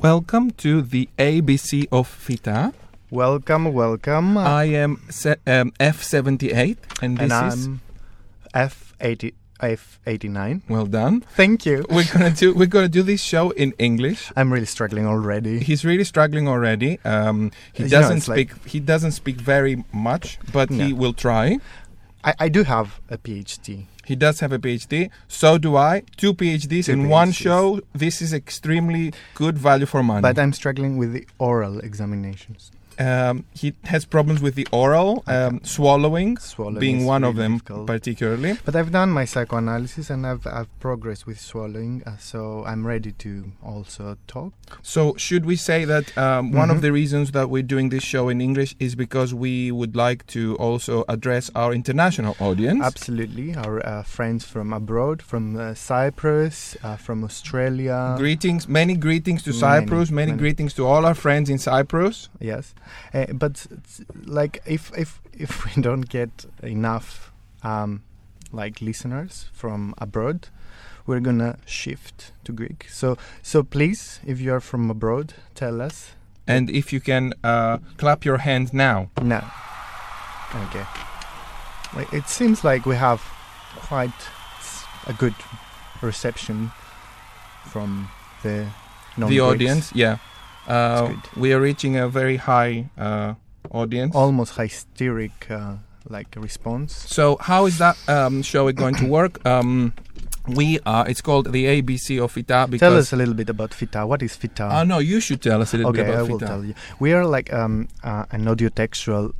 Welcome to the ABC of FYTA. Welcome, welcome. I am se- um, F78 and this and is I'm F80, F89. well done. Thank you. We're gonna do we're gonna do this show in English. I'm really struggling already. He's really struggling already. Um, he You know, doesn't it's like- speak he doesn't speak very much, but he No. will try. I, I do have a PhD. He does have a PhD. So do I. Two PhDs Two in one show. This is extremely good value for money. But I'm struggling with the oral examinations. Um, he has problems with the oral, um, swallowing, Swallowing being one of them difficult. particularly. But I've done my psychoanalysis and I've, I've progressed with swallowing, uh, so I'm ready to also talk. So, should we say that um, one of Mhm. the reasons that we're doing this show in English is because we would like to also address our international audience? Absolutely. Our uh, friends from abroad, from uh, Cyprus, uh, from Australia. Greetings, many greetings to Many, Cyprus, many, many. greetings to all our friends in Cyprus. Yes, uh, but like if if if we don't get enough um, like listeners from abroad, we're gonna shift to Greek. So so please, if you are from abroad, tell us And if you can uh, clap your hand now. now. Okay. Like it seems like we have quite a good reception from the the audience, yeah. Uh, we are reaching a very high uh, audience. almost hysteric uh, like response. So how is that um, show going to work? Um, we are. It's called the ABC of FYTA because. Tell us a little bit about FYTA. What is FYTA? Oh no, you should tell us a little okay, bit I about will FYTA. tell you. We are like um, uh, an audio textual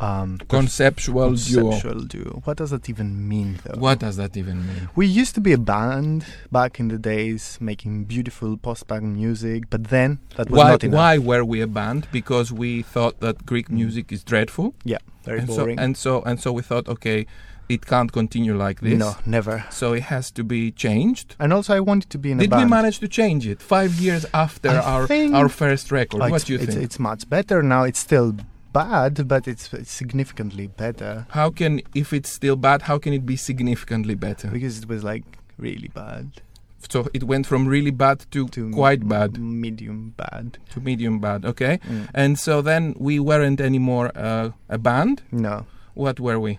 um, Conceptual duo. conceptual duo. What does that even mean, though? What does that even mean? We used to be a band back in the days, making beautiful post-punk music, but then that was Why, not enough. why were we a band? Because we thought that Greek music is dreadful, Yeah, very and so boring. and so and so we thought, okay, it can't continue like this. No, never. So it has to be changed. And also, I wanted to be in a Did band. we manage to change it five years after I our our first record? Oh, what do you it's, think? It's much better now. It's still bad, but it's, it's significantly better how can, if it's still bad, how can it be significantly better? because it was like really bad So it went from really bad to, to quite bad medium bad. to medium bad. Okay, Mm. and so then we weren't anymore uh, a band. No. What were we?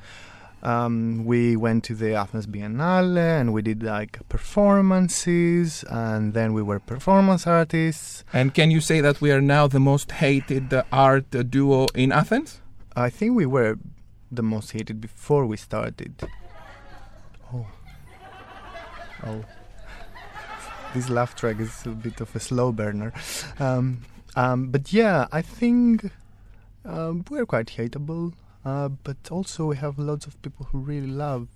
Um, we went to the Athens Biennale and we did like performances, and then we were performance artists. And can you say that we are now the most hated art duo in Athens? I think we were the most hated before we started. Oh. Oh. This laugh track is a bit of a slow burner. Um, um, but yeah, I think um, we're quite hateable. Uh, but also, we have lots of people who really love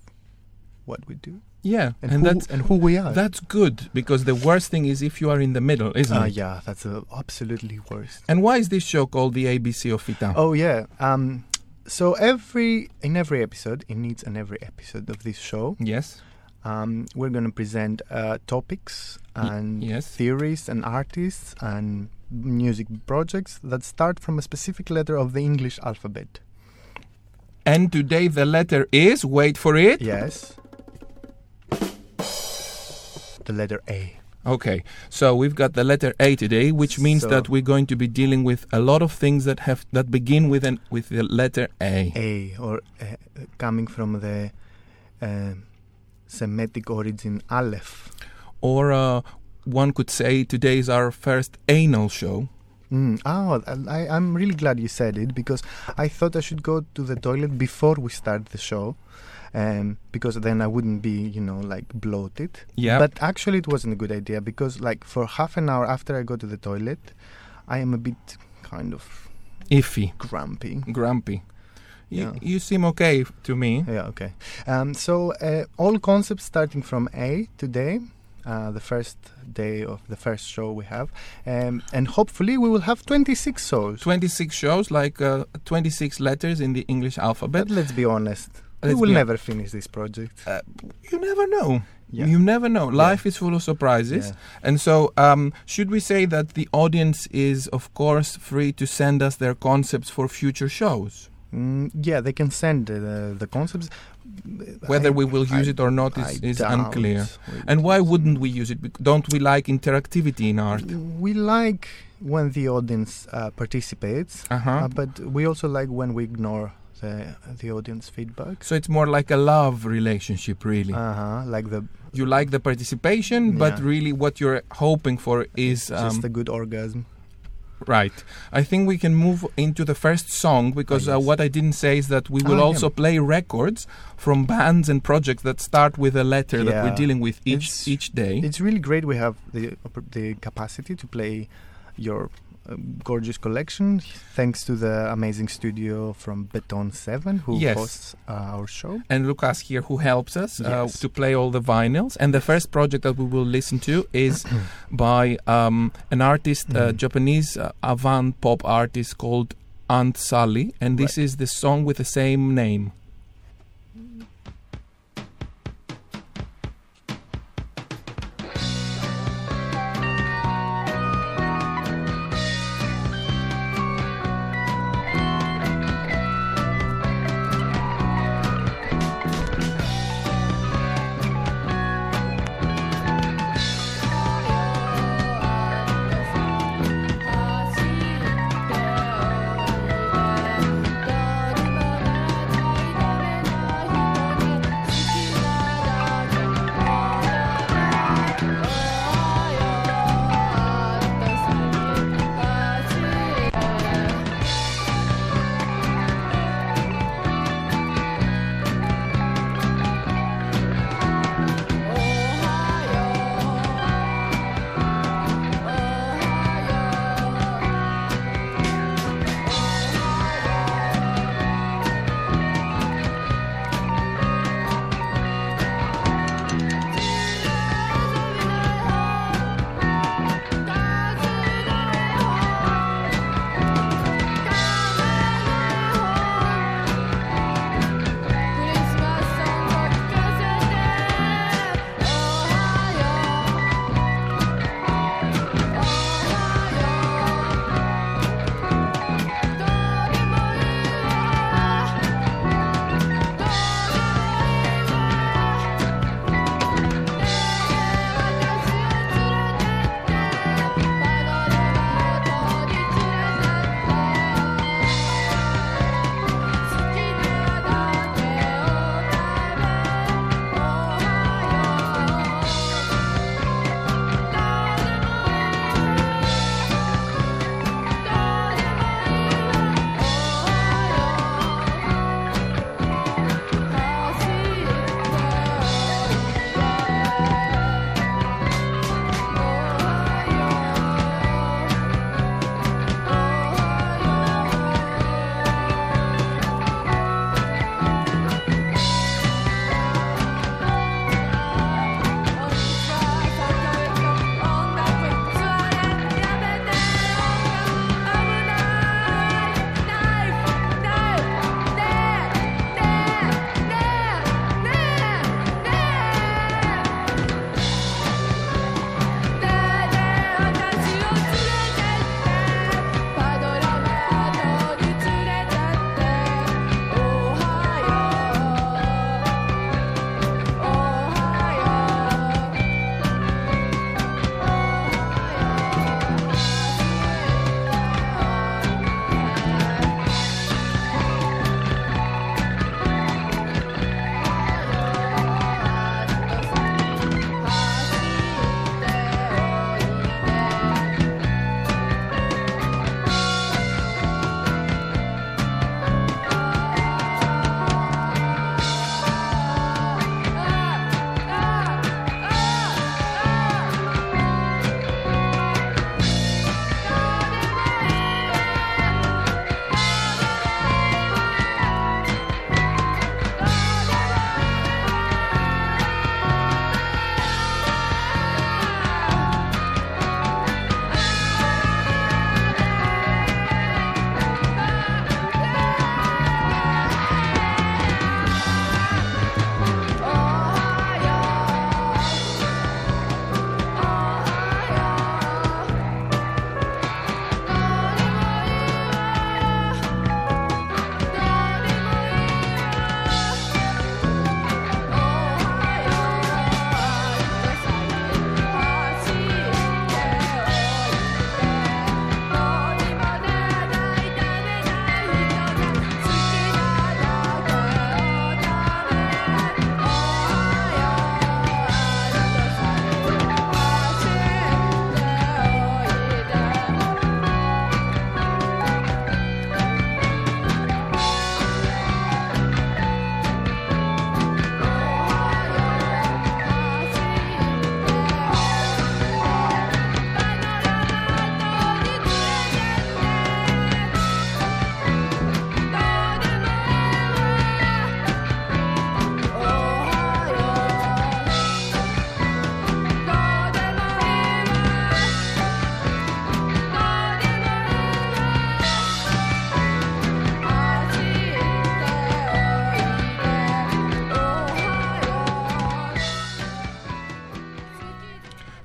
what we do Yeah, and, and, who, that's and who we are. that's good because the worst thing is if you are in the middle, isn't uh, it? yeah, that's uh, absolutely worst. And why is this show called the ABC of FYTA? Oh yeah. Um, so every in every episode, in each and every episode of this show, Yes, um, we're going to present uh, topics and yes. theories and artists and music projects that start from a specific letter of the English alphabet. And today the letter is. Wait for it. Yes. The letter A. Okay, so we've got the letter A today, which means So- that we're going to be dealing with a lot of things that have that begin with an with the letter A. A, or uh, coming from the uh, Semitic origin Aleph. Or uh, one could say today is our first anal show. Mm. Oh, I, I'm really glad you said it because I thought I should go to the toilet before we start the show, um, because then I wouldn't be, you know, like bloated. Yeah. But actually, it wasn't a good idea because, like, for half an hour after I go to the toilet, I am a bit kind of Iffy, grumpy. grumpy. You, Yeah. you seem okay to me. Yeah, okay. Um, so uh, all concepts starting from A today, uh, the first day of the first show we have, um, and hopefully we will have 26 shows. 26 shows, like uh, 26 letters in the English alphabet. But let's be honest, we Let's will be- never finish this project. Uh, you never know. Yeah. You never know. Life is full of surprises. Yeah. And so, um, should we say that the audience is, of course, free to send us their concepts for future shows? Mm, yeah, they can send uh, the concepts. Whether I- we will use I- it or not is, is unclear. And why wouldn't we use it? Don't we like interactivity in art? We like when the audience uh, participates, Uh huh. uh, but we also like when we ignore the the audience feedback. So it's more like a love relationship, really. Uh huh. Like the you like the participation, but really what you're hoping for is um, just a good orgasm. Right. I think we can move into the first song because Ah, uh, what I didn't say is that we will yeah. also play records from bands and projects that start with a letter that we're dealing with each It's- each day. It's really great. We have the the capacity to play your gorgeous collection, thanks to the amazing studio from Beton Seven, who Yes. hosts uh, our show. and Lucas here who helps us uh, to play all the vinyls. And the first project that we will listen to is by um, an artist, uh, Mhm. Japanese uh, avant pop artist called Aunt Sally, and this is the song with the same name.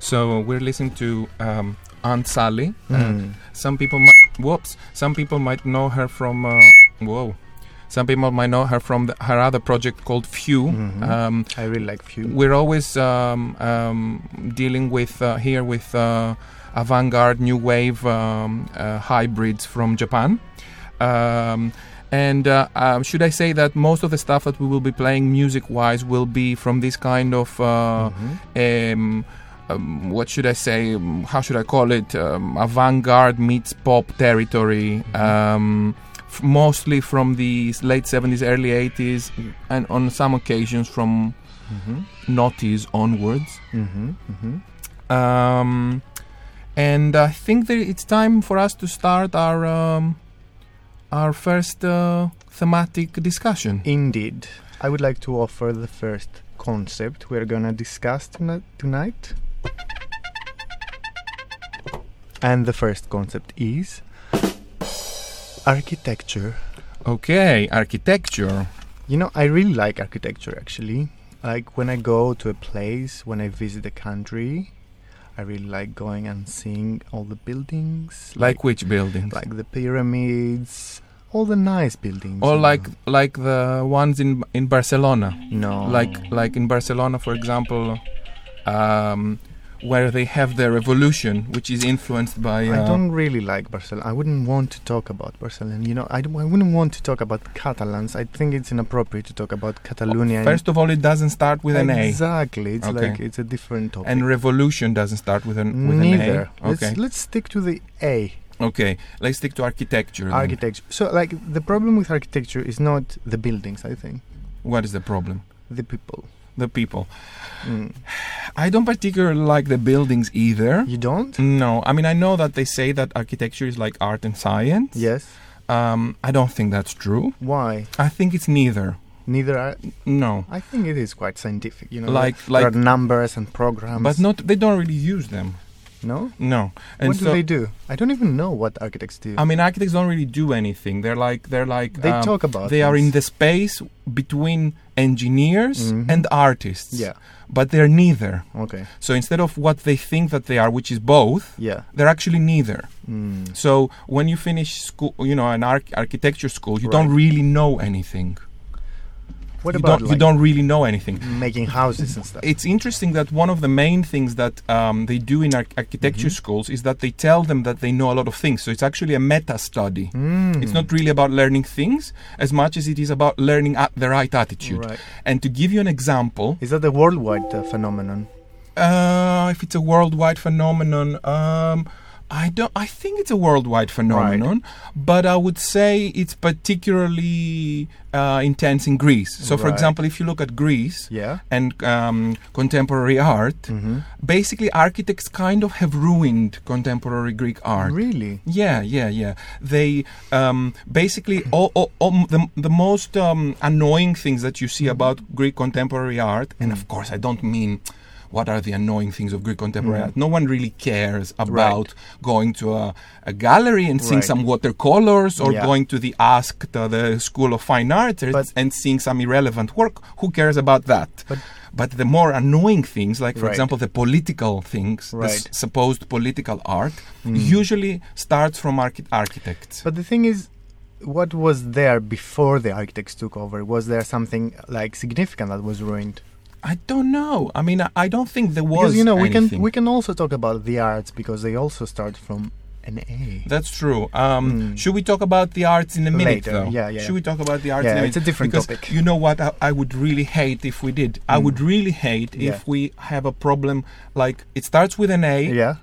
So we're listening to um, Aunt Sally. Uh, Mm. some people, mi- whoops, some people might know her from. Uh, whoa, some people might know her from the, her other project called Phew. Mhm. Um, I really like Phew. we're always um, um, dealing with uh, here with uh, avant-garde new wave um, uh, hybrids from Japan. Um, and uh, um, should I say that most of the stuff that we will be playing music-wise will be from this kind of uh, Mhm. Um, what should I say? um, How should I call it? Um, avant-garde meets pop territory. Um, f- mostly from the late 70s, early 80s, and on some occasions from Mhm. noughties onwards. Mhm. Mhm. Um, and I think that it's time for us to start our um, our first uh, thematic discussion. Indeed. I would like to offer the first concept we're gonna discuss toni- tonight. And the first concept is architecture. Okay, architecture. You know, I really like architecture actually. Like when I go to a place, when I visit a country, I really like going and seeing all the buildings. Like which buildings? like the pyramids, all the nice buildings. or like know. like the ones in in Barcelona. no, like like in Barcelona, for example, um, where they have their revolution, which is influenced by. Uh, I don't really like Barcelona. I wouldn't want to talk about Barcelona. You know, I, I wouldn't want to talk about Catalans. I think it's inappropriate to talk about Catalonia. First of all, it doesn't start with an A, Exactly. It's Okay. like it's a different topic. and revolution doesn't start with an with Neither. an A. Let's, Okay, let's stick to the A. okay. Let's stick to architecture. then. Architecture. So, like, the problem with architecture is not the buildings. I think What is the problem? the people. The people. Mm. I don't particularly like the buildings either. You don't? No, I mean I know that they say that architecture is like art and science. Yes. Um, I don't think that's true. Why? I think it's neither. Neither are. No, I think it is quite scientific. You know, like there are like, numbers and programs. but not. They don't really use them. no. No, and what so do they do? I don't even know what architects do. I mean architects don't really do anything. They're like they're like they um, talk about. they are in the space between engineers Mhm. and artists. Yeah. but they're neither. Okay. So instead of what they think that they are, which is both, Yeah. they're actually neither. Mm. So when you finish school, you know, an arch- architecture school, you don't really know anything. What you about don't, like you don't really know anything. making houses and stuff? It's interesting that one of the main things that um, they do in arch- architecture Mhm. schools is that they tell them that they know a lot of things. So it's actually a meta study. Mm. It's not really about learning things as much as it is about learning at the right attitude. Right. And to give you an example, Is that a worldwide uh, phenomenon? uh, if it's a worldwide phenomenon, um, I don't. I think it's a worldwide phenomenon, but I would say it's particularly uh, intense in Greece. So, for example, if you look at Greece Yeah. and um, contemporary art, Mm-hmm. basically architects kind of have ruined contemporary Greek art. Really? Yeah, yeah, yeah. They um, basically all, all, all the, the most um, annoying things that you see about Greek contemporary art, and of course, I don't mean what are the annoying things of Greek contemporary Mm. art. No one really cares about going to a, a gallery and seeing Right. some watercolors or Yeah. going to the Ask uh, the School of Fine Arts and- But- and seeing some irrelevant work. Who cares about that? But- But the more annoying things, like for Right. example the political things, the s- supposed political art, Mm. usually starts from archi- architects. But the thing is, what was there before the architects took over? Was there something like significant that was ruined? I don't know. I mean, I, I don't think there was. Because you know we can we can also talk about the arts because they also start from an A. That's true. Um, Mm. Should we talk about the arts in a minute, Later, though? yeah, yeah. Should we talk about the arts Yeah, in a minute? it's a different because topic. You know what? I, I would really hate if we did. I Mm. would really hate Yeah. if we have a problem like it starts with an A, yeah,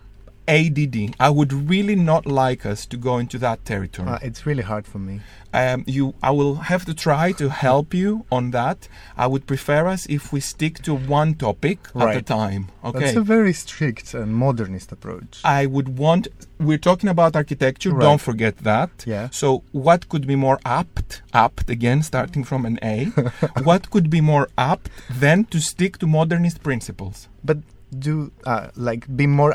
ADD. I would really not like us to go into that territory. uh, it's really hard for me. um, you, I will have to try to help you on that. I would prefer us if we stick to one topic at a time. Okay. That's a very strict and modernist approach. I would want. We're talking about architecture. Right. Don't forget that. yeah. So, what could be more apt? Apt again, starting from an A. what could be more apt than to stick to modernist principles? But do uh, like be more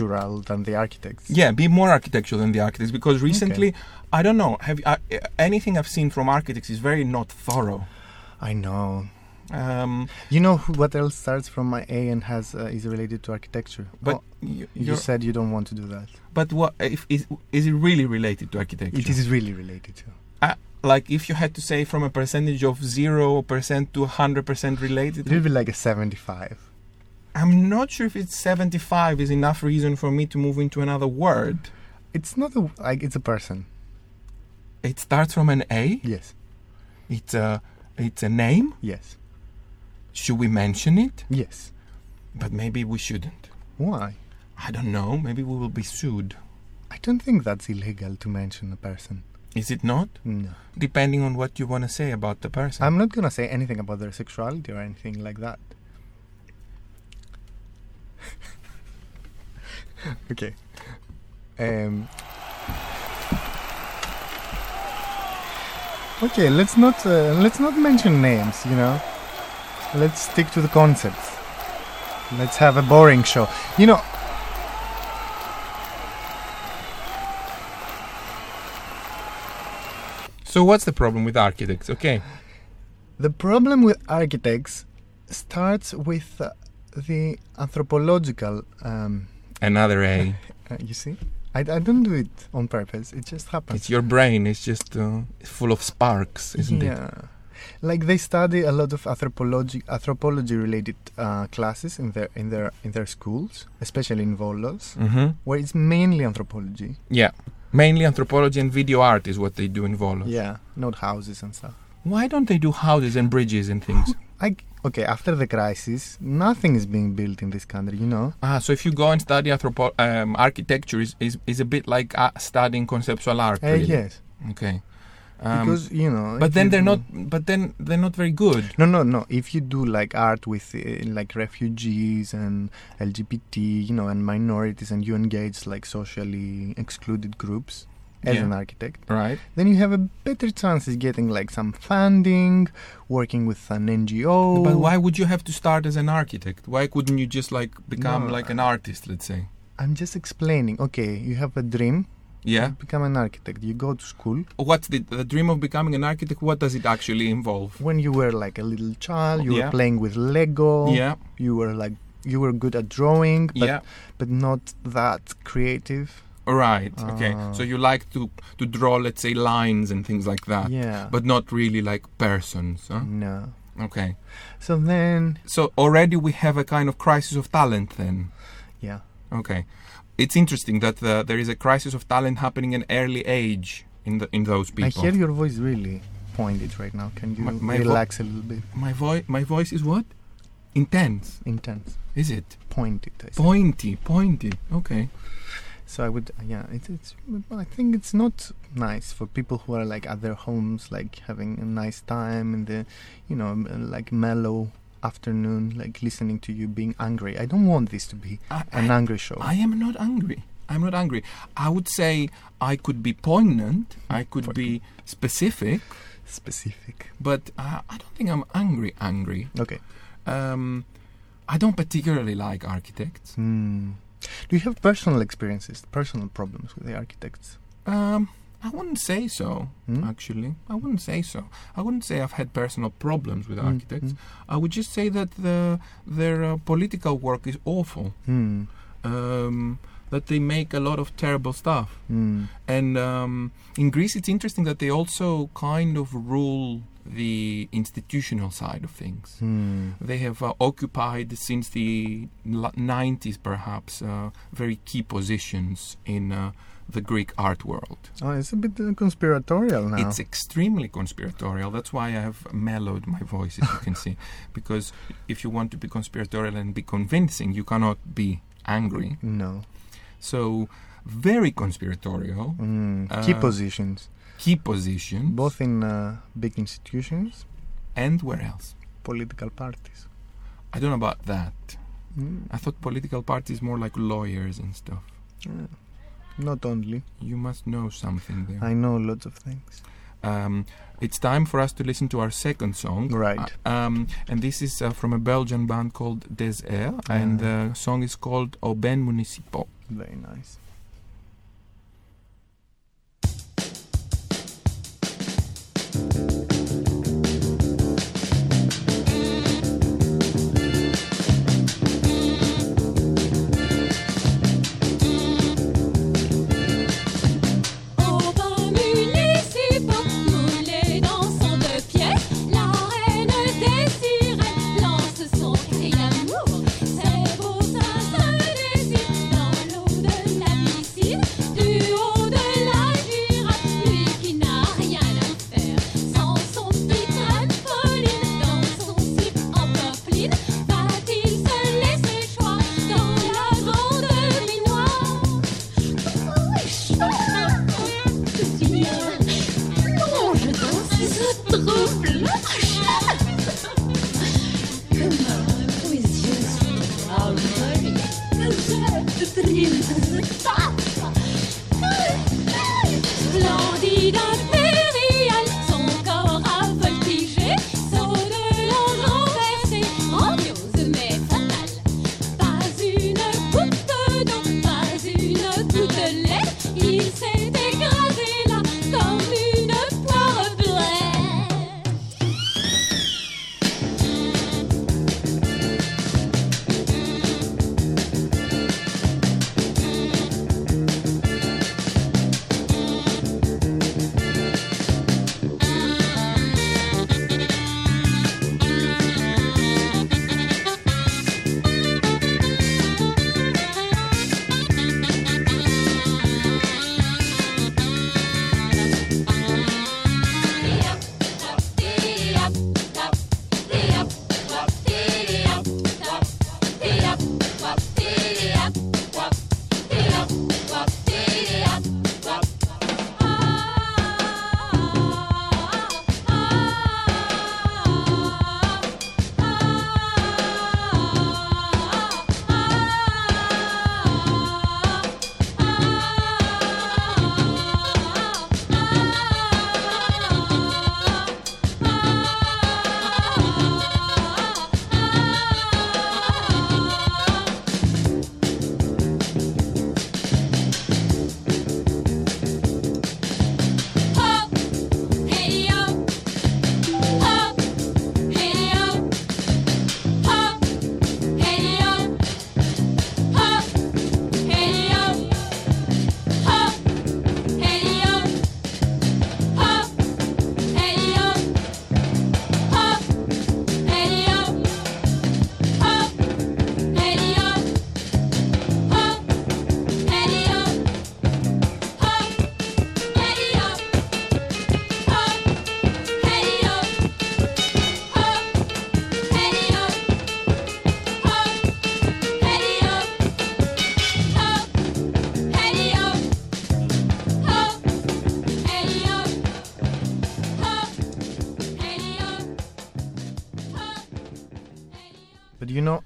architectural than the architects. Yeah, be more architectural than the architects because recently, I don't know. Have uh, anything I've seen from architects is very not thorough. I know. Um, You know what else starts from my A and has uh, is related to architecture? but Oh, you, you said you don't want to do that. but what if is is it really related to architecture? It is really related to. like if you had to say from a percentage of zero percent to hundred percent related. It will be like a seventy-five. I'm not sure if it's seventy-five is enough reason for me to move into another word. It's not a like it's a person. It starts from an A. Yes. It's a it's a name. Yes. Should we mention it? Yes. But maybe we shouldn't. Why? I don't know. Maybe we will be sued. I don't think that's illegal to mention a person. Is it not? No. Depending on what you want to say about the person. I'm not gonna say anything about their sexuality or anything like that. okay. Um. Okay, let's not uh, let's not mention names. You know, let's stick to the concepts. Let's have a boring show. You know, so what's the problem with architects? Okay. The problem with architects starts with uh, the anthropological. Um, Another A. uh, you see, I, I don't do it on purpose. It just happens. It's your brain. It's just uh, full of sparks, isn't it? yeah. Like they study a lot of anthropology anthropology related uh, classes in their in their in their schools, especially in Volos, Mm-hmm. where it's mainly anthropology. Yeah. Mainly anthropology and video art is what they do in Volos. Yeah, not houses and stuff. Why don't they do houses and bridges and things? I okay. After the crisis, nothing is being built in this country. You know. ah, so if you go and study anthropo- um, architecture, is, is is a bit like uh, studying conceptual art. Uh, yes, Okay. Um, because you know. but then you they're not. But then they're not very good. No, no, no. If you do like art with uh, like refugees and LGBT, you know, and minorities, and you engage like socially excluded groups as Yeah. an architect, Right. then you have a better chance of getting like some funding, working with an NGO. But why would you have to start as an architect? Why couldn't you just like become No. like an artist? Let's say. I'm just explaining. Okay, you have a dream. Yeah. Become an architect. You go to school. What's the the dream of becoming an architect? What does it actually involve? When you were like a little child, you Yeah. were playing with Lego. Yeah. You were like you were good at drawing, but yeah. but not that creative. Right. Okay. Ah. So you like to to draw, let's say, lines and things like that, yeah. but not really like persons. Huh? no. Okay. So then, So already we have a kind of crisis of talent then. yeah. Okay. It's interesting that uh, there is a crisis of talent happening in early age in the in those people. I hear your voice really pointed right now. Can you My- my vo- relax a little bit? My voice my voice is what? Intense. Intense. Is it? Pointed. Pointy, pointy. Okay. So I would, yeah. It's, it's. I think it's not nice for people who are like at their homes, like having a nice time in the, you know, like mellow afternoon, like listening to you being angry. I don't want this to be I, an I, angry show. I am not angry. I'm not angry. I would say I could be poignant. I could For- be specific, Specific. but uh, I don't think I'm angry. Angry. Okay. Um, I don't particularly like architects. Hmm. Do you have personal experiences, personal problems with the architects? Um, I wouldn't say so. Hmm? Actually, I wouldn't say so. I wouldn't say I've had personal problems with Mm, architects. I would just say that the, their uh, political work is awful. Hmm. Um, that they make a lot of terrible stuff. Hmm. And um, in Greece, it's interesting that they also kind of rule the institutional side of things. Hmm. They have uh, occupied since the l- 90s, perhaps, uh, very key positions in uh, the Greek art world. Oh, it's a bit uh, conspiratorial now. It's extremely conspiratorial. That's why I have mellowed my voice, as you can see. Because if you want to be conspiratorial and be convincing, you cannot be angry. no. So, very conspiratorial. Key Uh, positions, Key positions. both in uh, big institutions, And where else? political parties. I don't know about that. Hmm. I thought political parties more like lawyers and stuff. Yeah. Not only. You must know something there. I know lots of things. Um, it's time for us to listen to our second song. Right. Uh, um, and this is uh, from a Belgian band called Des Airs, and the song is called Aubaine Municipal. Very nice. Thank Come on, who is yours? I'll marry you. To the thought.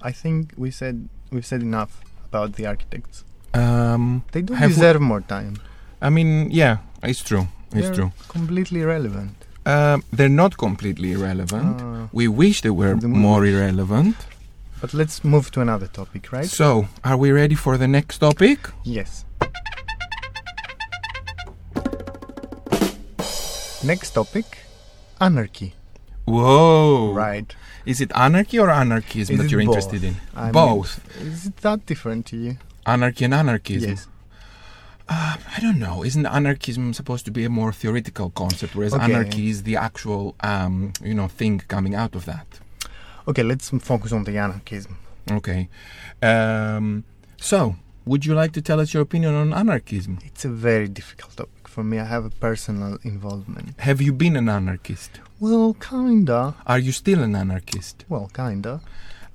I think we said we've said enough about the architects. Um, They don't deserve more time. I mean, yeah, it's true. It's They're true. Completely irrelevant. Um, they're not completely irrelevant. Uh, we wish they were The more irrelevant. but let's move to another topic, right? So, are we ready for the next topic? Yes. Next topic anarchy. Whoa! Right. Is it anarchy or anarchism Is that you're both? interested in? I mean, Both. is it that different to you? Anarchy and anarchism. Yes. Uh, I don't know. Isn't anarchism supposed to be a more theoretical concept, whereas Okay. anarchy is the actual, um, you know, thing coming out of that? Okay, let's focus on the anarchism. Okay. Um, so, would you like to tell us your opinion on anarchism? It's a very difficult topic for me. I have a personal involvement. Have you been an anarchist? Well, kinda. Are you still an anarchist? Well, kinda.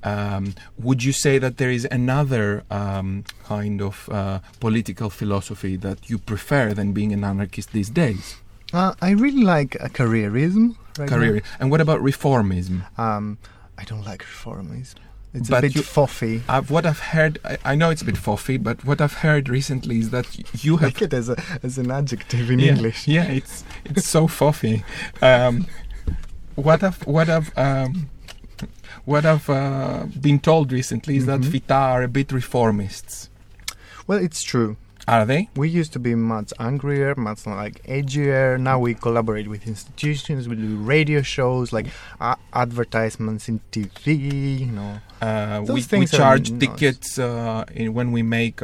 Um, would you say that there is another um, kind of uh, political philosophy that you prefer than being an anarchist these days? Uh, I really like uh, careerism. Right Career. And what about reformism? Um, I don't like reformism. It's But a bit you- foffy. I've, what I've heard, I, I know it's a bit foffy, but what I've heard recently is that you have like it as, a, as an adjective in yeah, English. Yeah, it's it's so foffy. Um, what I've what I've um, what I've uh, been told recently is that Mhm. FYTA are a bit reformists. Well, it's true. Are they? We used to be much angrier, much like edgier. Now we collaborate with institutions. We do radio shows, like uh, advertisements in TV. You know, Uh, we, we charge tickets uh, in, when we make,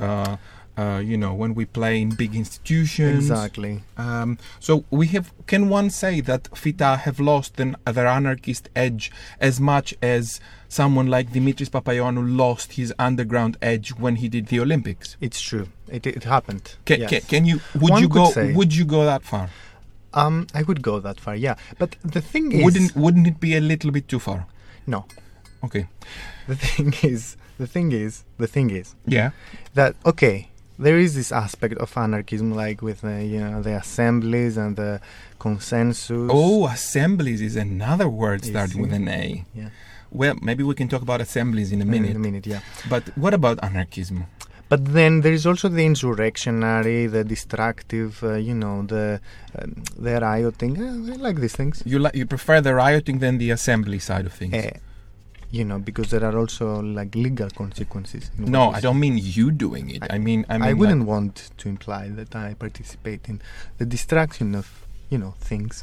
uh, you know, when we play in big institutions. exactly. Um, so we have. Can one say that FYTA have lost an, their anarchist edge as much as someone like Dimitris Papaioannou lost his underground edge when he did the Olympics? It's true. It it happened. Can, yes. can, can you? Would One you go? say. Would you go that far? Um, I would go that far. Yeah, but the thing is, Wouldn't Wouldn't it be a little bit too far? no. Okay. The thing is, the thing is, the thing is Yeah. that okay, there is this aspect of anarchism, like with uh, you know the assemblies and the consensus. Oh, assemblies is another word starting with an A. yeah, Well, maybe we can talk about assemblies in a minute. in a minute, yeah. But what about anarchism? But then there is also the insurrectionary, the destructive, uh, you know, the um, the rioting. Uh, I like these things. You li- you prefer the rioting than the assembly side of things? You know, because there are also like legal consequences. in no, I don't mean you doing it. I, I- mean, I mean, I wouldn't want to imply that I participate in the destruction of, you know, things.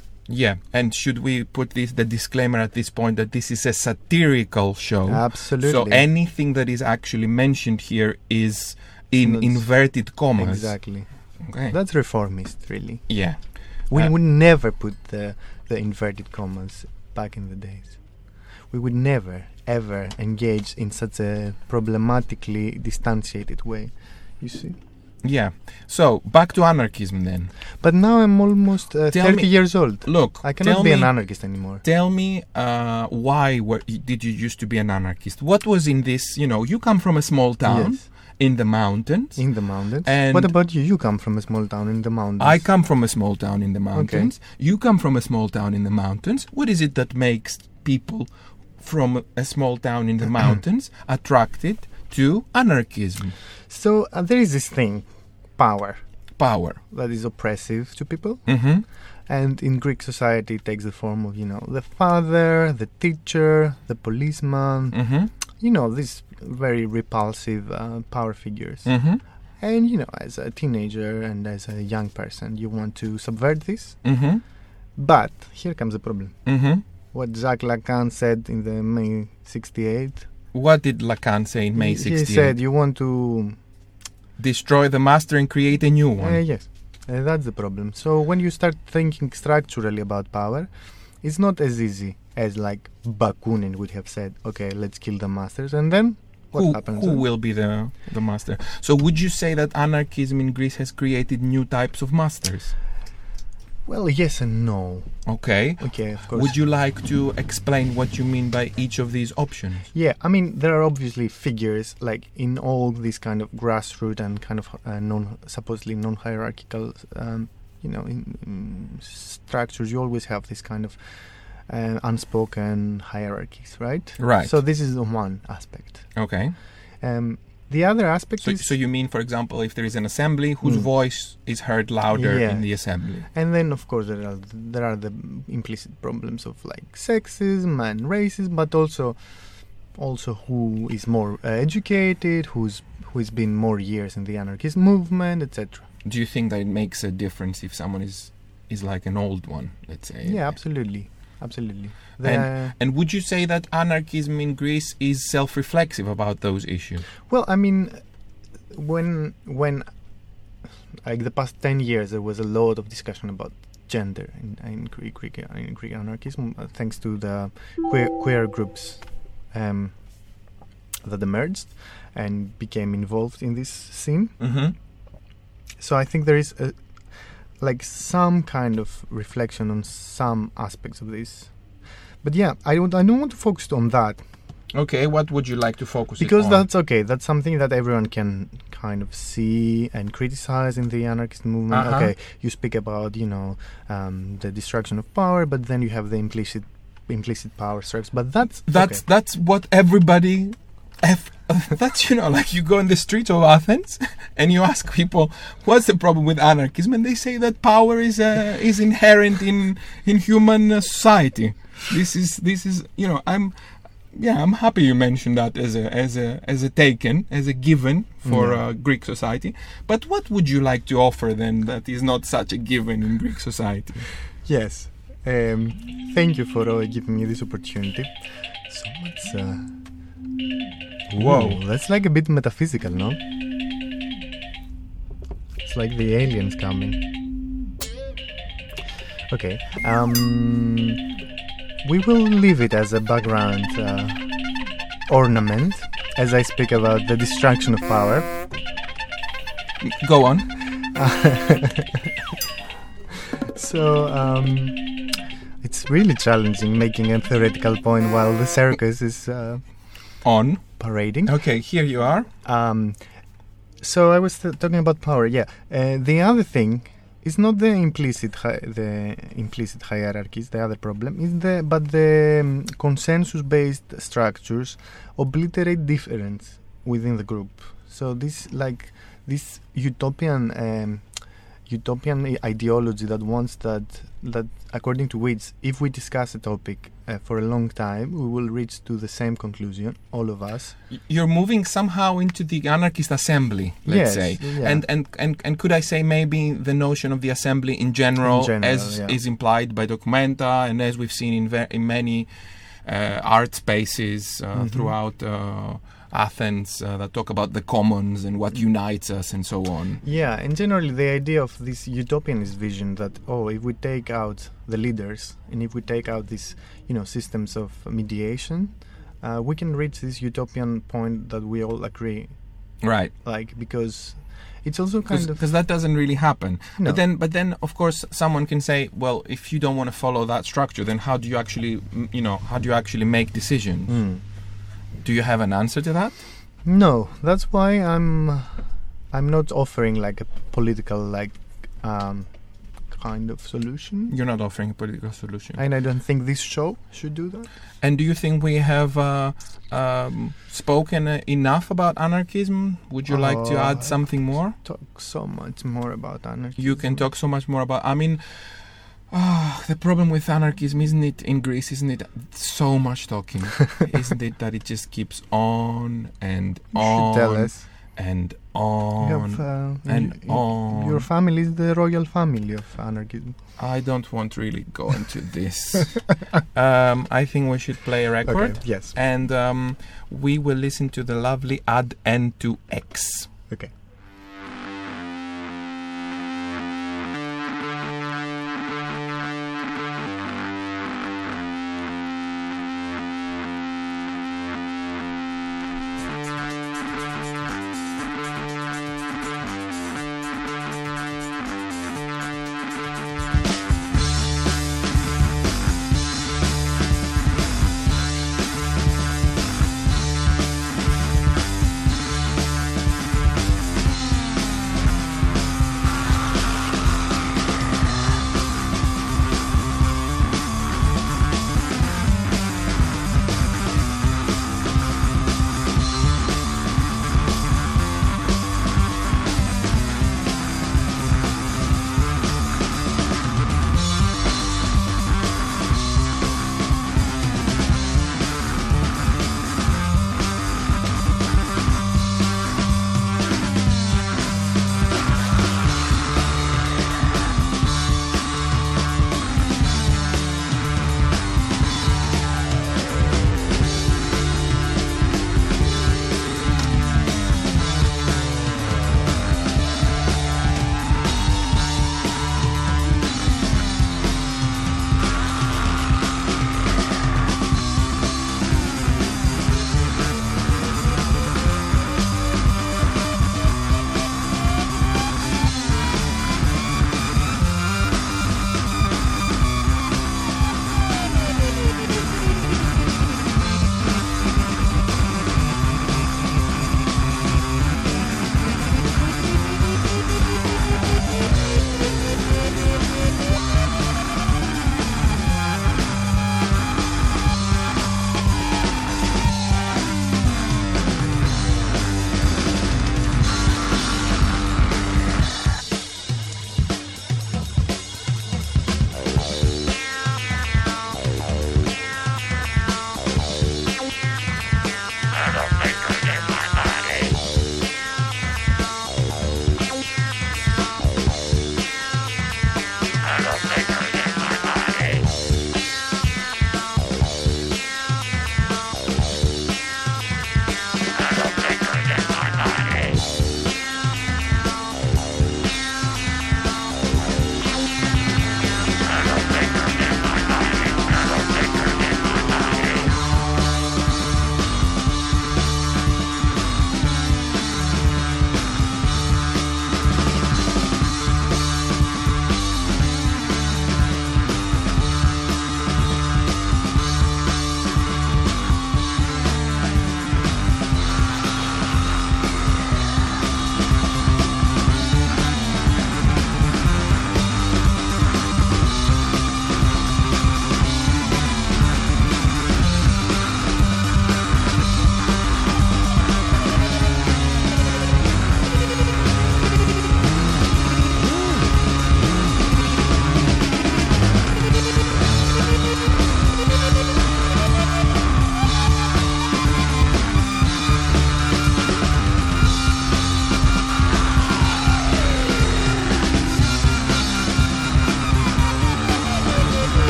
yeah, and should we put this the disclaimer at this point that this is a satirical show? Absolutely. So anything that is actually mentioned here is in That's- inverted commas. exactly. Okay. That's reformist, really. yeah. We Uh, would never put the the inverted commas back in the days. We would never ever engage in such a problematically distantiated way. You see. Yeah. So back to anarchism then. But now I'm almost uh, 30 me- years old. Look, I cannot be me, an anarchist anymore. Tell me, uh, why were, did you used to be an anarchist? What was in this? You know, you come from a small town Yes. in the mountains. In the mountains. And- what about you? You come from a small town in the mountains. I come from a small town in the mountains. You come from a small town in the mountains. What is it that makes people from a small town in the mountains attracted to anarchism? So uh, there is this thing, power, Power. that is oppressive to people. Mm-hmm. And in Greek society, it takes the form of, you know, the father, the teacher, the policeman, Mm-hmm. you know, these very repulsive uh, power figures. Mm-hmm. And, you know, as a teenager and as a young person, you want to subvert this. Mm-hmm. But here comes the problem. What Jacques Lacan said in the May 68. What did Lacan say in May he, 68? he said, you want to Destroy the master and create a new one. Uh, yes, uh, that's the problem. So when you start thinking structurally about power, it's not as easy as like Bakunin would have said. Okay, let's kill the masters, and then what who, happens? who then? will be the the master? So would you say that anarchism in Greece has created new types of masters? Well, yes and no. Okay. Okay, of course. Would you like to explain what you mean by each of these options? Yeah, I mean there are obviously figures like in all these kind of grassroots and kind of uh, non supposedly non-hierarchical, um, you know, in, in structures. You always have this kind of uh, unspoken hierarchies, right? Right. So this is the one aspect. Okay. Um, the other aspect So, is, so you mean, for example, if there is an assembly whose Mm. voice is heard louder Yeah. in the assembly? and then of course there are there are the implicit problems of like sexism and racism, but also also who is more uh, educated, who's who's been more years in the anarchist movement, etc. Do you think that it makes a difference if someone is is like an old one, let's say? Yeah, absolutely, absolutely. The, And would you say that anarchism in Greece is self-reflexive about those issues? well, I mean, when when like the past ten years, there was a lot of discussion about gender in, in Greek, Greek in Greek anarchism, uh, thanks to the queer, queer groups um, that emerged and became involved in this scene. Mm-hmm. So I think there is a, like some kind of reflection on some aspects of this. But yeah, I don't I don't want to focus on that Okay, what would you like to focus because on? that's okay. That's something that everyone can kind of see and criticize in the anarchist movement. Uh-huh. Okay, you speak about you know um, the destruction of power, but then you have the implicit implicit power structures. But that's that's okay. that's what everybody F, that's you know like you go in the streets of Athens and you ask people what's the problem with anarchism and they say that power is uh, is inherent in in human society this is this is you know i'm yeah i'm happy you mentioned that as a as a as a taken as a given for Yeah. uh, greek society but what would you like to offer then that is not such a given in greek society yes. Um, thank you for uh, giving me this opportunity. So much. Whoa. That's like a bit metaphysical, no? It's like the aliens coming. Okay. Um, we will leave it as a background uh, ornament as I speak about the destruction of power. go on So um, it's really challenging making a theoretical point while the circus is uh, on parading. okay here you are Um, So I was t- talking about power. Yeah. Uh, the other thing is not the implicit hi- the implicit hierarchies. The other problem is the but the um, consensus-based structures obliterate difference within the group. So this like this utopian um, utopian ideology that wants that that according to which if we discuss a topic uh, for a long time we will reach to the same conclusion all of us You're moving somehow into the anarchist assembly, let's Yes, say. yeah. And, and and and could I say maybe the notion of the assembly in general, In general, as yeah. is implied by Documenta and as we've seen in in many uh, art spaces uh, Mhm. throughout uh, Athens uh, that talk about the commons and what unites us and so on. Yeah, and generally the idea of this utopianist vision that oh, if we take out the leaders and if we take out these, you know, systems of mediation, uh, we can reach this utopian point that we all agree. Right. Like because it's also kind of because that doesn't really happen. No. But then, but then, of course, someone can say, well, if you don't want to follow that structure, then how do you actually, you know, how do you actually make decisions? Mm. Do you have an answer to that? No, that's why I'm I'm not offering like a political like um, kind of solution. You're not offering a political solution. And I don't think this show should do that. and do you think we have uh, um, spoken uh, enough about anarchism? Would you like to add Uh, something more? Talk so much more about anarchism. You can talk so much more about. I mean, ah, the problem with anarchism, isn't it, in Greece, isn't it so much talking? isn't it that it just keeps on and on tell us. and on? have, uh, and you- on. Your family is the royal family of anarchism. I don't want really go into this. um, I think we should play a record. Okay. Yes. And um, we will listen to the lovely Add N to X. Okay.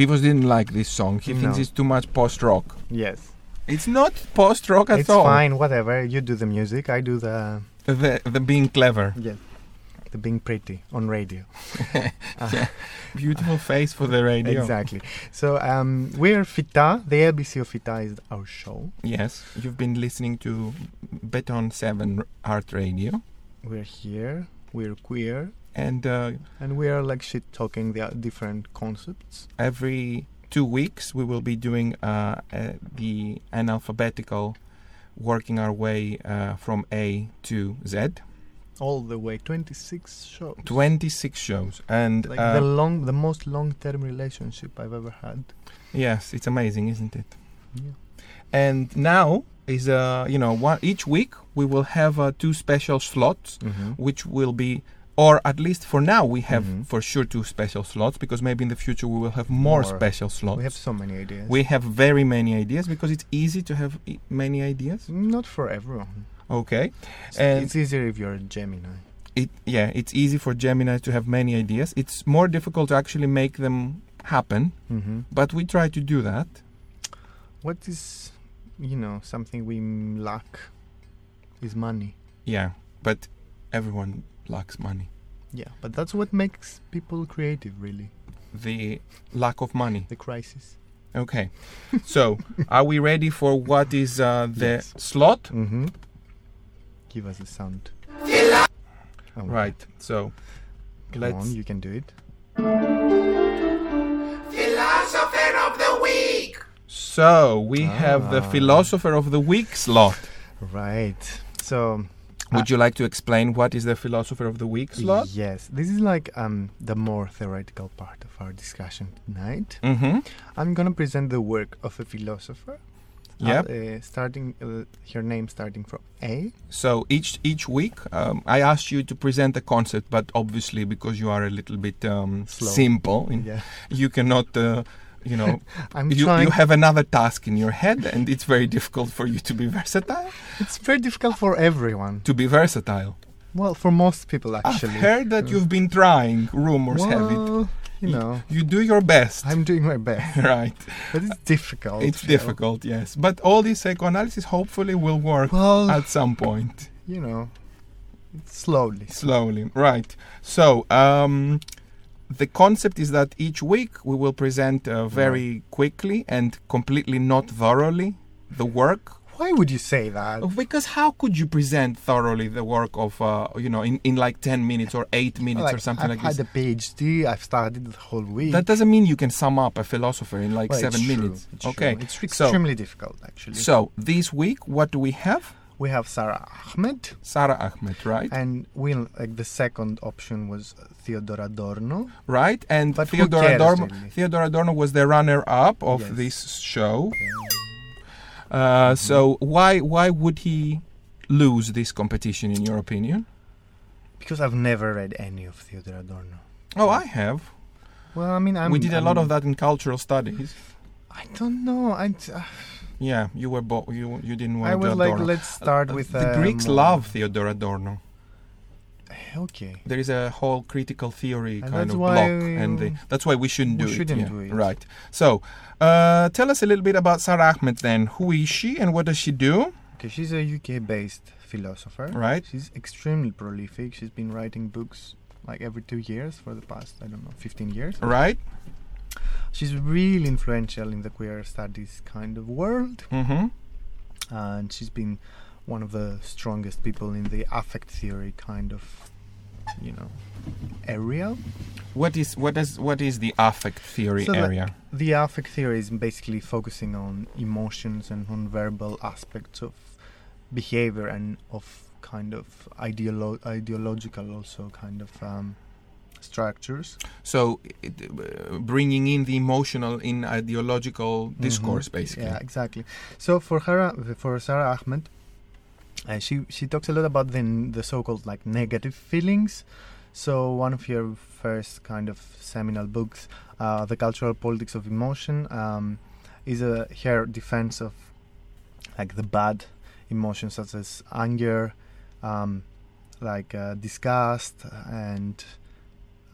Fivos didn't like this song. He thinks it's too much post rock. Yes. It's not post rock at it's all. It's fine, whatever. You do the music, I do the The the being clever. yeah, the being pretty on radio. Yeah. Beautiful face for the radio. Exactly. So um, we're FYTA. The ABC of FYTA is our show. Yes, you've been listening to Beton Seven Art Radio, We're here. We're queer, and uh, and we are like shit talking the uh, different concepts. every two weeks we will be doing uh, uh, the analphabetical, working our way uh, from A to Z. All the way, twenty six shows. Twenty-six shows, and Like uh, the long, the most long term relationship I've ever had. yes, it's amazing, isn't it? Yeah. And now is uh, you know one, each week we will have uh, two special slots, Mm-hmm. which will be. Or at least for now, we have Mhm. for sure two special slots because maybe in the future we will have more, More. special slots. We have so many ideas. We have very many ideas because it's easy to have i- many ideas. Not for everyone. Okay, It's, And- it's easier if you're a Gemini. it yeah, it's easy for Gemini to have many ideas. It's more difficult to actually make them happen, Mm-hmm. but we try to do that. What is, you know, something we lack is money. Yeah, but everyone lacks money. Yeah, but that's what makes people creative, really. The lack of money. The crisis. Okay, so are we ready for what is uh, the Yes. slot? Mm-hmm. Give us a sound. Oh, Right. So Come let's. on, you can do it. So we have the Ah. philosopher of the week slot. Right. So. Would you like to explain what is the philosopher of the week slot? Yes, this is like um, the more theoretical part of our discussion tonight. Mm-hmm. I'm gonna present the work of a philosopher. Yep. Uh, starting uh, her name starting from A. So each each week, um, I asked you to present a concept, but obviously because you are a little bit um, Slow. simple, Yeah, you cannot. Uh, you know, I'm you, trying. you have another task in your head, and it's very difficult for you to be versatile. it's very difficult for everyone. To be versatile. Well, for most people actually. I've heard that you've been trying. Rumors have it. you know, You do your best. I'm doing my best, right. but it's difficult. It's you know. difficult, yes. But all this psychoanalysis hopefully will work Well, at some point. you know, slowly. Slowly, right. So, um, the concept is that each week we will present uh, very quickly and completely not thoroughly the work. Why would you say that? Because how could you present thoroughly the work of, uh, you know, in, in like 10 minutes or 8 minutes Like, or something I've like had this? a PhD. I've studied the whole week. That doesn't mean you can sum up a philosopher in like Well, seven it's true, minutes. it's okay. true. it's so- extremely difficult actually. So, this week, what do we have? We have Sarah Ahmed, Sarah Ahmed, right? and we like the second option was Theodor Adorno. right? And But Theodor cares, Adorno, really? Theodor Adorno was the runner-up of Yes. this show. Uh, So why why would he lose this competition, in your opinion? Because I've never read any of Theodor Adorno. Oh, I have. Well, I mean, I'm, we did a lot of that in cultural studies. I don't know. I, uh, Yeah, you were bo- you you didn't want I to was like, let's start Uh, with the uh, Greeks love Theodor Adorno. Okay. There is a whole critical theory And kind of block, and they, we- that's why we shouldn't do we shouldn't it. yeah, do it. Right. So, uh, tell us a little bit about Sarah Ahmed then. Who is she and what does she do? Okay, she's a UK-based philosopher. Right. She's extremely prolific. She's been writing books like every two years for the past, I don't know, 15 years. Right. She's really influential in the queer studies kind of world, Mm-hmm. and she's been one of the strongest people in the affect theory kind of, you know, area. What is what is what is the affect theory So, area? The affect theory is basically focusing on emotions and on verbal aspects of behavior and of kind of ideolo- ideological also kind of um, structures. So, it, uh, bringing in the emotional in ideological discourse, Mhm. basically. Yeah, exactly. So for her, for Sarah Ahmed, uh, she she talks a lot about the the so-called like negative feelings. So one of your first kind of seminal books, uh, "The Cultural Politics of Emotion," um, is a her defense of like the bad emotions such as anger, um, like uh, disgust and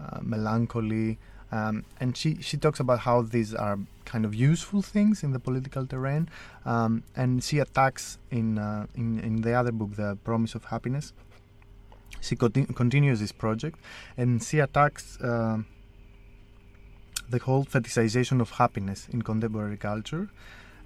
uh, melancholy, Um, and she, she talks about how these are kind of useful things in the political terrain. Um, and she attacks in, uh, in, in the other book, The Promise of Happiness. She conti- continues this project and she attacks uh, the whole fetishization of happiness in contemporary culture.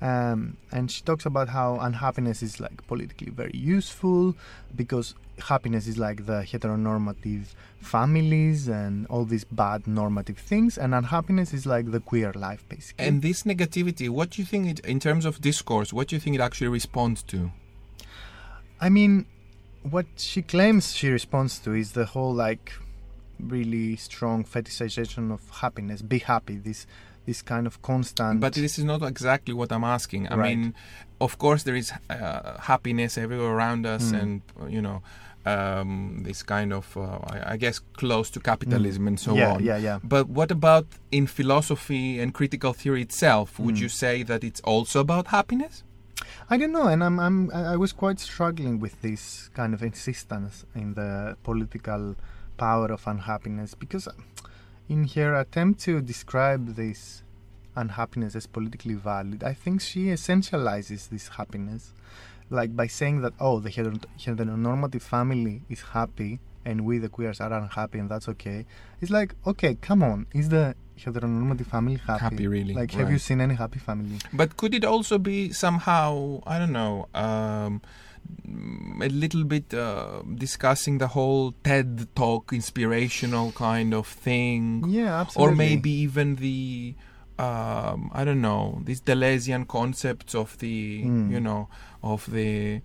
Um, and she talks about how unhappiness is like politically very useful because happiness is like the heteronormative families and all these bad normative things, and unhappiness is like the queer life basically. And this negativity, what do you think it, in terms of discourse, what do you think it actually responds to? I mean, what she claims she responds to is the whole like really strong fetishization of happiness. Be happy. This this kind of constant. But this is not exactly what I'm asking. I Right. mean, of course, there is uh, happiness everywhere around us, Mm. and you know, um, this kind of, uh, I, I guess, close to capitalism and so Mm. yeah, on. yeah, yeah. But what about in philosophy and critical theory itself? Would Mm. you say that it's also about happiness? I don't know, and I'm, I'm I was quite struggling with this kind of insistence in the political power of unhappiness because in her attempt to describe this unhappiness as politically valid, I think she essentializes this happiness, like by saying that oh, the heter- heteronormative family is happy and we the queers are unhappy and that's okay. It's like okay, come on, is the heteronormative family happy? Happy, really, Like, have you seen any happy family? But could it also be somehow, I don't know, um, a little bit uh, discussing the whole TED talk, inspirational kind of thing? Yeah, absolutely. Or maybe even the, um, I don't know, these Deleuzian concepts of the, Mm. you know, of the.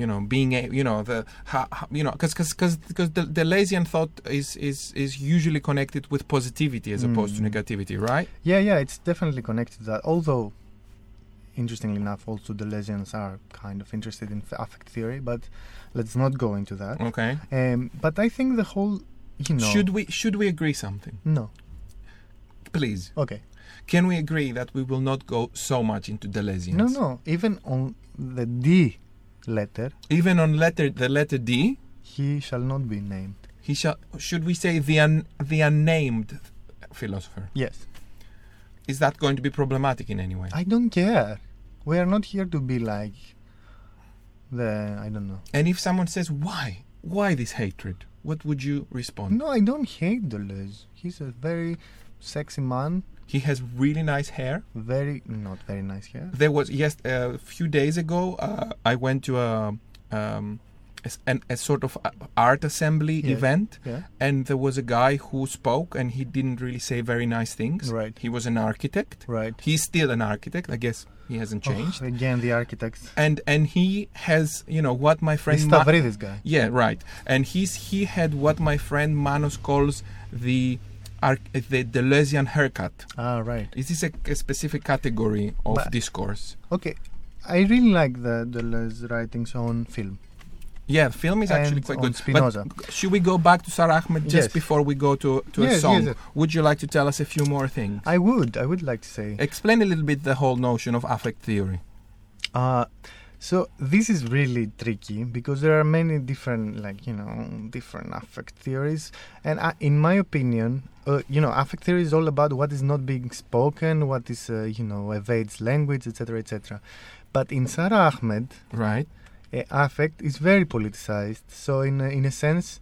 You know, being a, you know the, ha, ha- you know, because because because the Deleuzian thought is is is usually connected with positivity as opposed to Mm. negativity, right? Yeah, yeah, it's definitely connected to that. Although, interestingly enough, also the Deleuzians are kind of interested in affect theory, but let's not go into that. Okay. Um, but I think the whole, you know, Should we should we agree something? no, Please. okay, Can we agree that we will not go so much into Deleuzians? no, no. Even on the D letter, Even on letter the letter D, he shall not be named. he shall should we say the un, the unnamed philosopher? Yes, Is that going to be problematic in any way? I don't care. We are not here to be like the I don't know. and if someone says why? Why this hatred? What would you respond? No, I don't hate Deleuze. He's a very sexy man, He has really nice hair. very not very nice hair. There was yes a few days ago uh, I went to a um, a, a sort of art assembly Yes. event Yeah, and there was a guy who spoke and he didn't really say very nice things. Right. He was an architect. right. He's still an architect. I guess he hasn't changed. Oh, again, the architects. And and he has, you know, what my friend Ma- Stavridis guy. Yeah, right. And he's he had what my friend Manos calls the arch- the Deleuzian haircut. Ah, right. Is this a, a specific category of But- discourse? Okay, I really like the Deleuze writings on film. Yeah, film is actually And quite on good. Spinoza. But should we go back to Sarah Ahmed just Yes. before we go to, to a song? yes, yes. Would you like to tell us a few more things? I would, I would like to say. Explain a little bit the whole notion of affect theory. Uh, so this is really tricky because there are many different, like you know, different affect theories, and uh, in my opinion, uh, you know, affect theory is all about what is not being spoken, what is, uh, you know, evades language, etc., etc. But in Sarah Ahmed, Right. uh, affect is very politicized. So in a, in a sense,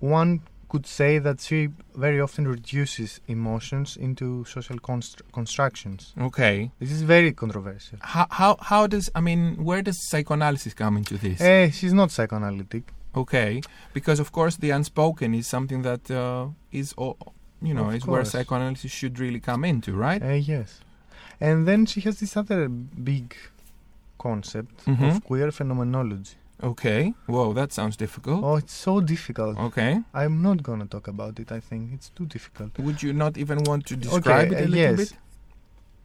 one could say that she very often reduces emotions into social constr- constructions. Okay. This is very controversial. How, how how does I mean where does psychoanalysis come into this? Eh, she's not psychoanalytic. Okay, because of course the unspoken is something that uh, is all, you know Of is where psychoanalysis should really come into, right? Eh, yes. And then she has this other big concept Mhm. of queer phenomenology. Okay. Whoa, that sounds difficult. Oh, it's so difficult. Okay. I'm not gonna talk about it. I think it's too difficult. Would you not even want to describe it a uh, little yes. bit?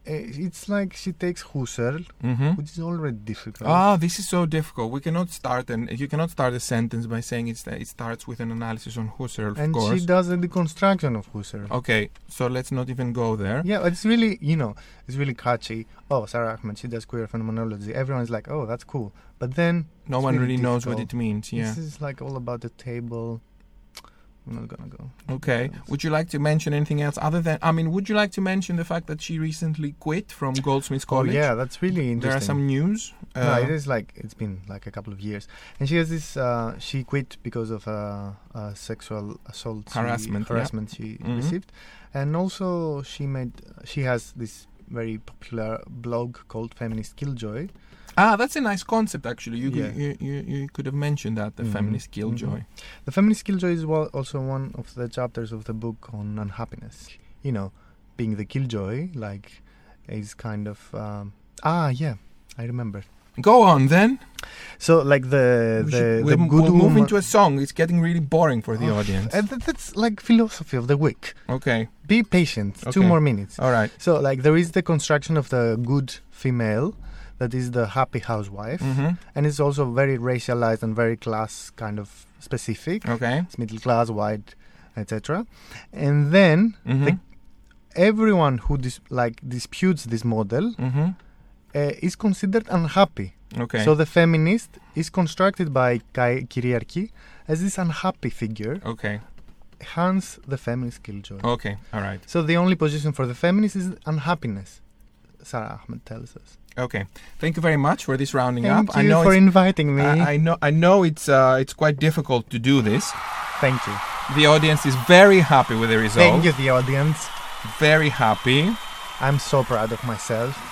Eh, it's like she takes Husserl, Mm-hmm. which is already difficult. Ah, this is so difficult. We cannot start and you cannot start a sentence by saying it's it starts with an analysis on Husserl, of and course. she does the deconstruction of Husserl. Okay, so let's not even go there. Yeah, but it's really, you know, it's really catchy. Oh, Sarah Ahmed, she does queer phenomenology. Everyone's like, oh, that's cool. But then No one really really knows what it means. Yeah. this is like all about the table. I'm not gonna go. Okay. Would you like to mention anything else other than? I mean, would you like to mention the fact that she recently quit from Goldsmiths Oh College? yeah, that's really interesting. There are some news. no, Uh, it is like it's been like a couple of years, and she has this. Uh, she quit because of uh, uh, sexual assault, she- Harassment, yeah. harassment she Mhm. received, and also she made. She has this very popular blog called Feminist Killjoy. Ah, that's a nice concept, actually. You, Yeah. could, you, you you could have mentioned that the Mhm. feminist killjoy. The Feminist Killjoy is also one of the chapters of the book on unhappiness. You know, being the killjoy, like, is kind of. Um, ah, yeah, I remember. Go on then. So, like the We the, we'll, good we'll move into a song. It's getting really boring for the Oh, audience. And that's like philosophy of the week. Okay. Be patient. Two more minutes. All right. So, like, there is the construction of the good female, that is the happy housewife, hmm and it's also very racialized and very class kind of specific. Okay. It's middle class, white, etc. And then hmm the, everyone who dis- like disputes this model hmm uh, is considered unhappy. Okay. So the feminist is constructed by Kai- Kyriarchy as this unhappy figure, okay. hence the feminist killjoy. Okay. All right. So the only position for the feminist is unhappiness. Sarah Ahmed tells us. Okay. Thank you very much for this rounding Thank up. you I know for inviting me. I, I know I know it's uh, it's quite difficult to do this. Thank you. The audience is very happy with the result. Thank you, the audience. Very happy. I'm so proud of myself.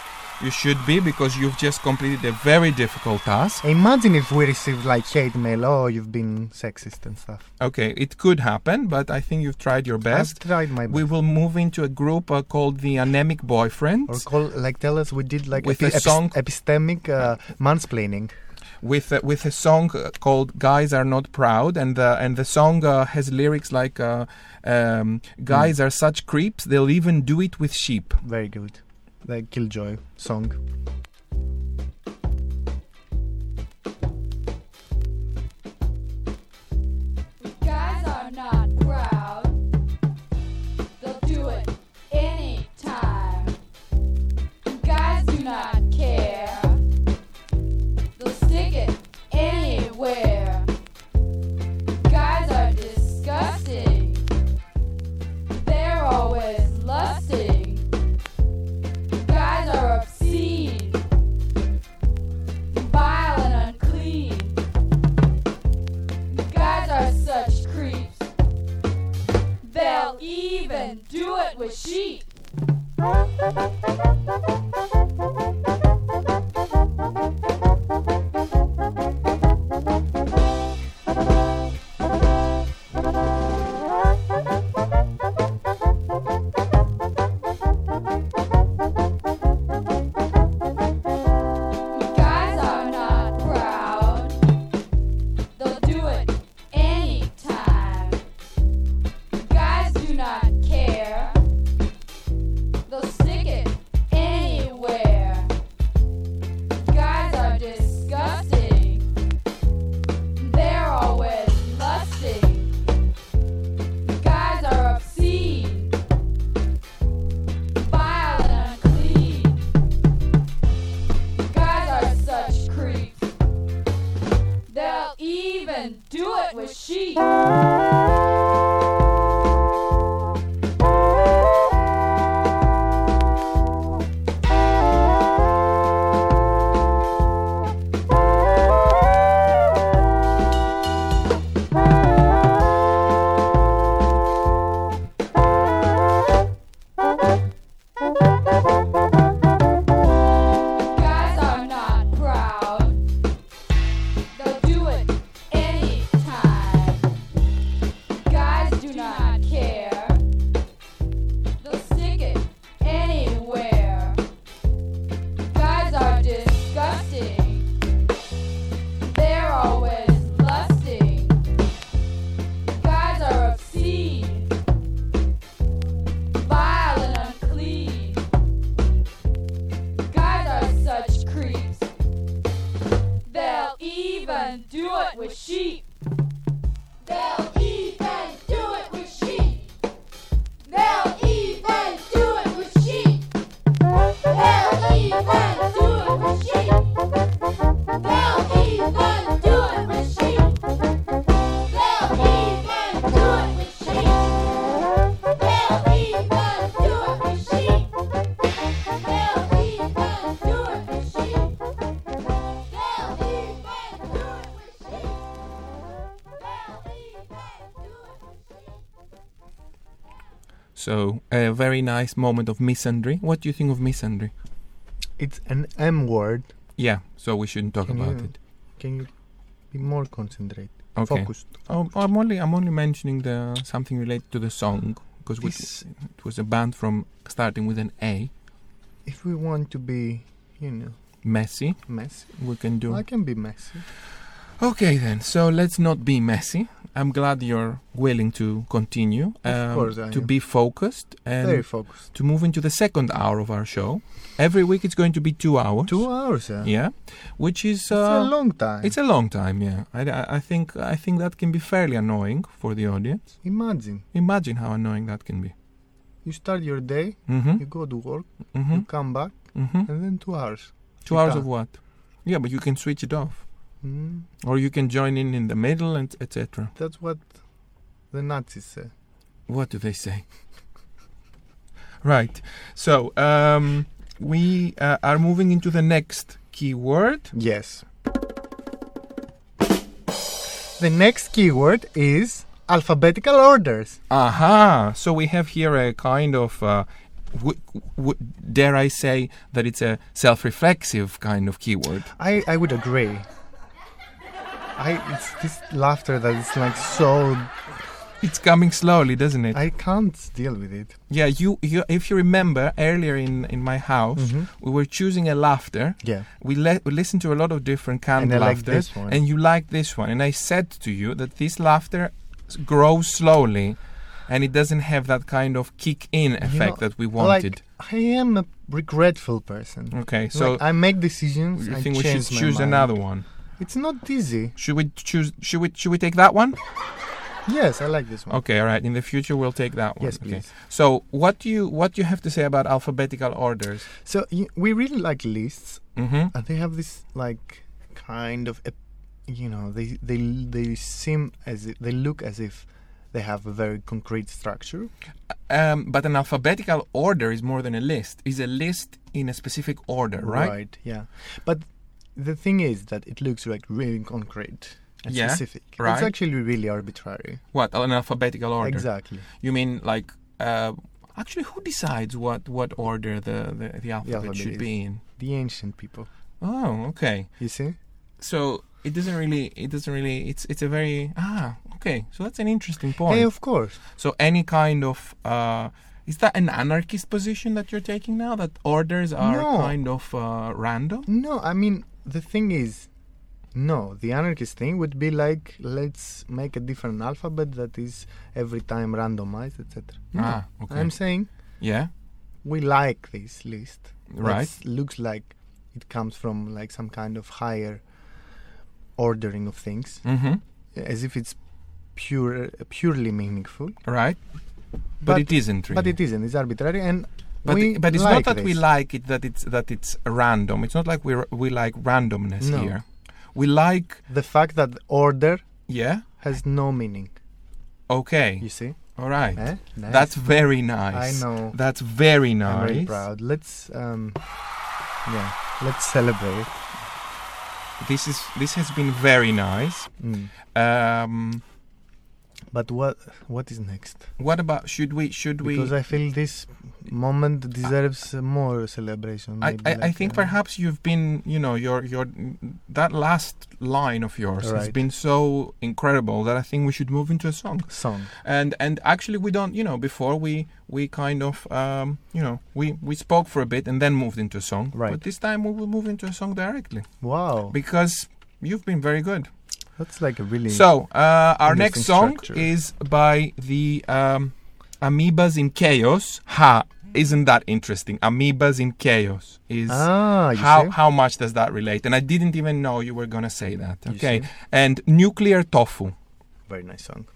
You should be because you've just completed a very difficult task. Imagine if we received like hate mail, oh, you've been sexist and stuff. Okay, it could happen, but I think you've tried your best. I've tried my best. We will move into a group uh, called the Anemic Boyfriends. or call like tell us we did like With epi- a song- epistemic uh, mansplaining. with uh, with a song uh, called "Guys Are Not Proud," and the and the song uh, has lyrics like uh, um, "Guys are such creeps, they'll even do it with sheep." Very good. The Killjoy song. With sheep. So a very nice moment of misandry. What do you think of misandry? It's an M word. Yeah, so we shouldn't talk Can about you- it. Can you be more concentrated? Okay. Focused. Oh, I'm only I'm only mentioning the something related to the song because it was a band from starting with an A. If we want to be, you know, Messy, messy, we can do. I can be messy. Okay then, so let's not be messy. I'm glad you're willing to continue, um, Of course I to am. be focused Very and focused. to move into the second hour of our show. Every week it's going to be two hours. Two hours. Uh, Yeah, which is It's uh, a long time. It's a long time. Yeah, I, I, I think I think that can be fairly annoying for the audience. Imagine Imagine how annoying that can be. you start your day, Mm-hmm. you go to work, Mm-hmm. you come back, Mm-hmm. and then two hours. Two hours of what? Yeah, but you can switch it off, Mm, or you can join in in the middle and etc. that's what the Nazis say. What do they say? right. So um, we uh, are moving into the next keyword. Yes. The next keyword is alphabetical orders. Aha! So we have here a kind of. Uh, w- w- dare I say that it's a self-reflexive kind of keyword? I, I would agree. I it's this laughter that is like so It's coming slowly, doesn't it? I can't deal with it. yeah, you, you. If you remember earlier in in my house, Mhm. we were choosing a laughter. Yeah. We, le- we listened to a lot of different kind And of laughter, and you like this one. And I said to you that this laughter grows slowly, and it doesn't have that kind of kick-in effect know, that we wanted. Like I am a regretful person. okay, so like, I make decisions. you I think we should choose mind. another one? It's not easy. Should we choose? Should we? Should we take that one? Yes, I like this one. Okay, all right. In the future, we'll take that one. Yes, okay. please. So, what do you what do you have to say about alphabetical orders? So y- we really like lists, Mm-hmm. and they have this like kind of, you know, they they they seem as if, they look as if they have a very concrete structure. Um, but an alphabetical order is more than a list. Is a list in a specific order, right? right? Yeah. But the thing is that it looks like really concrete and Yeah, specific. right. It's actually really arbitrary. What an alphabetical order? Exactly. You mean like? Uh, actually, who decides what what order the the, the alphabet alphabet should be in? The ancient people. Oh, okay. You see? So it doesn't really. It doesn't really. It's it's a very ah. Okay, so that's an interesting point. Hey, of course. So any kind of uh, is that an anarchist position that you're taking now? That orders are No. kind of uh, random? No, I mean the thing is, no. The anarchist thing would be like let's make a different alphabet that is every time randomized, etc. No, Ah, okay. I'm saying Yeah, we like this list. right. That's- looks like it comes from like some kind of higher ordering of things, Mm-hmm. as if it's pure, purely meaningful. Right. But, But- it isn't really. But it isn't. It's arbitrary, and But, we but it's like not that we like it that it's that it's random. It's not like we we like randomness No. here. We like the fact that order yeah. has no meaning. Okay. You see? All right. Eh? Nice. That's very nice. I know. That's very nice. I'm very proud. Let's um, yeah, let's celebrate. This is this has been very nice. Mm. Um, But what what is next? what about should we should we Because I feel this moment deserves uh, more celebration. I, maybe I, I like, think uh, perhaps you've been, you know, your your that last line of yours has been so incredible that I think we should move into a song. song. And and actually we don't, you know, before we we kind of, um, you know, we we spoke for a bit and then moved into a song. Right. But this time we will move into a song directly Wow, because you've been very good. That's like a really So uh, our next song structure. is by the um, Amoebas in Chaos. Ha! Isn't that interesting? Amoebas in Chaos is ah. You how see? how much does that relate? And I didn't even know you were gonna say that. Okay, and nuclear tofu. very nice song.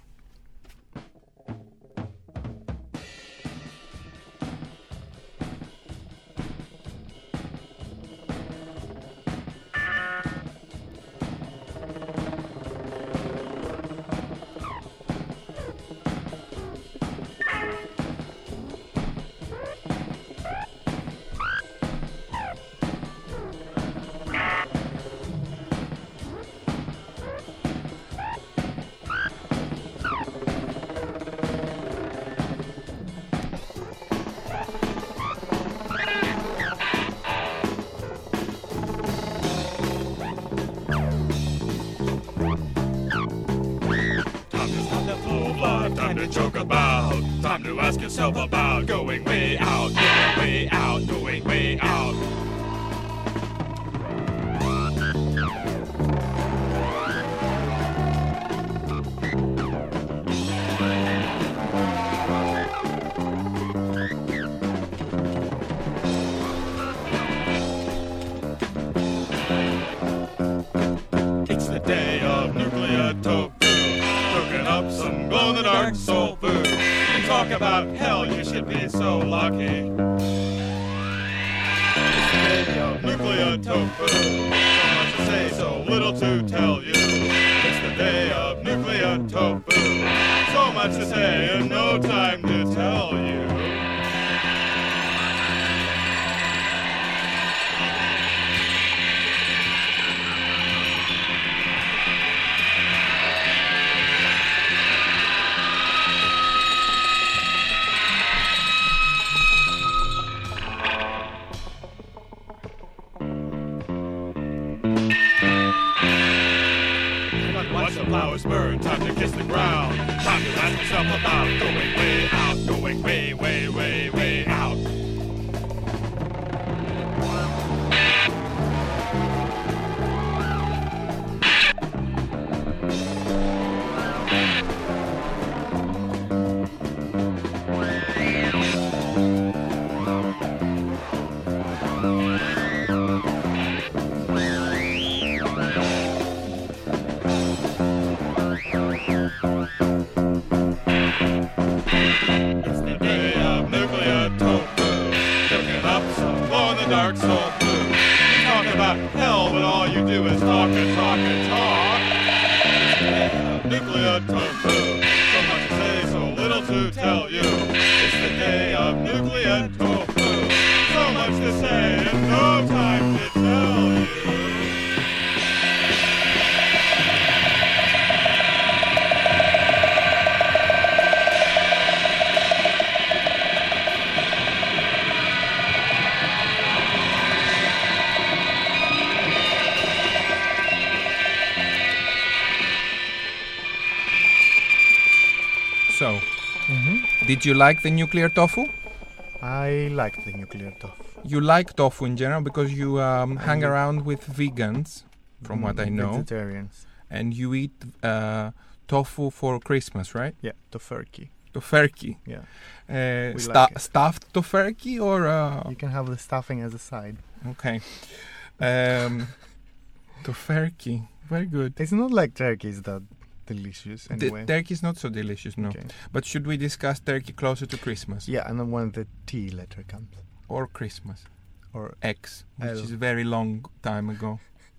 The flowers burn, time to kiss the ground. Time to ask yourself about going way out, going way, way, way, way out. Did you like the nuclear tofu? I like the nuclear tofu. You like tofu in general because you um, hang around with vegans, from what I Mm, know, Vegetarians. and you eat uh, tofu for Christmas, right? Yeah, tofurkey. Tofurkey. Yeah. Uh, stu- like stuffed tofurkey or uh, You can have the stuffing as a side. okay. Um, tofurkey, very good. It's not like turkey is that delicious The turkey is not so delicious, no. Okay. But should we discuss turkey closer to Christmas Yeah, and then when the T letter comes. or Christmas Or X, which L. is a very long time ago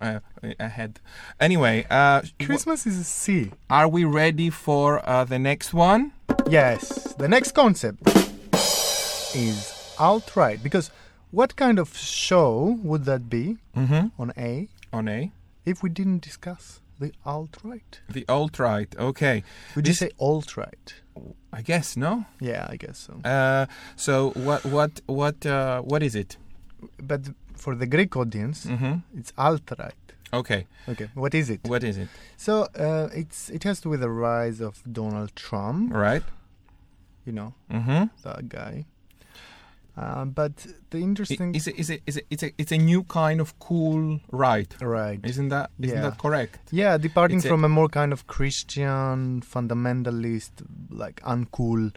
uh, ahead. Anyway, uh, Christmas is a C. are we ready for uh, the next one? Yes. The next concept is alt-right. Because what kind of show would that be Mm-hmm. on A On A, if we didn't discuss the alt-right? the alt right. Okay, Would This- you say alt-right? I guess no. Yeah, I guess so. Uh, so what what what uh, what is it? But for the Greek audience, Mm-hmm. it's alt-right. Okay, Okay, what is it? what is it? So uh, it's it has to do with the rise of Donald Trump. Right. You know Mm-hmm. that guy. Uh, but the interesting, Is it is it is it it's a it's a new kind of cool right? right? Isn't that isn't Yeah. that correct? Yeah, departing It's from a more kind of Christian fundamentalist, like uncool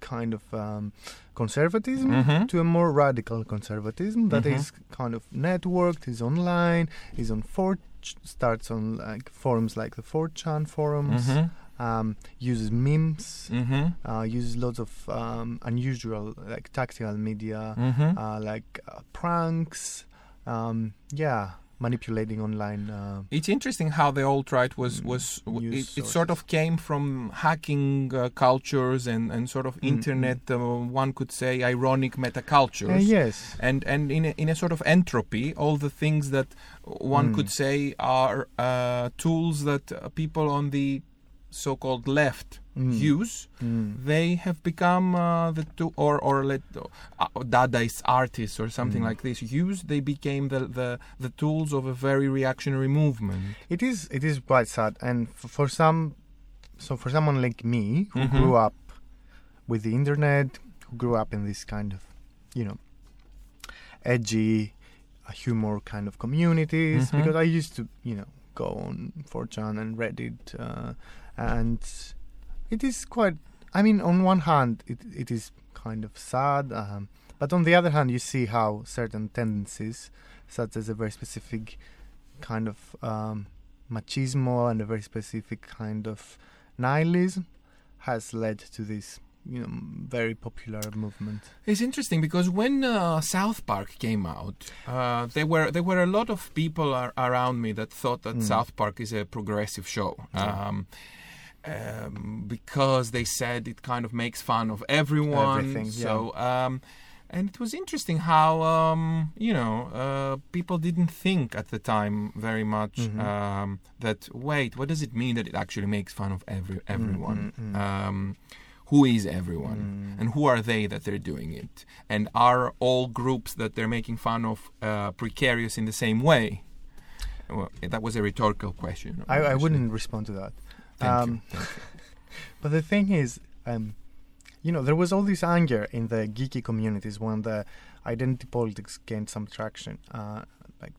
kind of um, conservatism Mhm. to a more radical conservatism that Mhm. is kind of networked, is online, is on 4 starts on like forums like the 4chan forums, Mm-hmm. Um, uses memes, Mm-hmm. uh, uses lots of um, unusual like tactical media, Mm-hmm. uh, like uh, pranks, um, yeah, manipulating online. Uh, It's interesting how the alt right was Mm, was w- it, it sort of came from hacking uh, cultures and and sort of Mm, internet. Uh, one could say ironic uh, metacultures. yes, And and in a, in a sort of entropy, all the things that one Mm. could say are uh, tools that uh, people on the so-called left Mm. use, Mm. they have become uh, the two or or let uh, Dadaist artists or something Mm. like this use. They became the, the the tools of a very reactionary movement. It is it is quite sad, and f- for some, so for someone like me who Mhm. grew up with the internet, who grew up in this kind of, you know, edgy, uh, humor kind of communities. Mhm. Because I used to, you know, go on 4chan and Reddit, uh, and it is quite. I mean, on one hand, it it is kind of sad, um, but on the other hand, you see how certain tendencies, such as a very specific kind of um, machismo and a very specific kind of nihilism, has led to this, you know, very popular movement. It's interesting because when uh, South Park came out, uh, there were there were a lot of people ar- around me that thought that Mm. South Park is a progressive show. Yeah. Um, um, because they said it kind of makes fun of everyone. Everything, yeah. So, um, and it was interesting how um, you know uh, people didn't think at the time very much Mhm. um, that wait, what does it mean that it actually makes fun of every everyone? mm, mm. Um, who is everyone? Mm. and who are they that they're doing it and are all groups that they're making fun of uh, precarious in the same way well, that was a rhetorical question I, I wouldn't respond to that. Thank um, you. Thank you. But the thing is, um, you know, there was all this anger in the geeky communities when the identity politics gained some traction, uh, like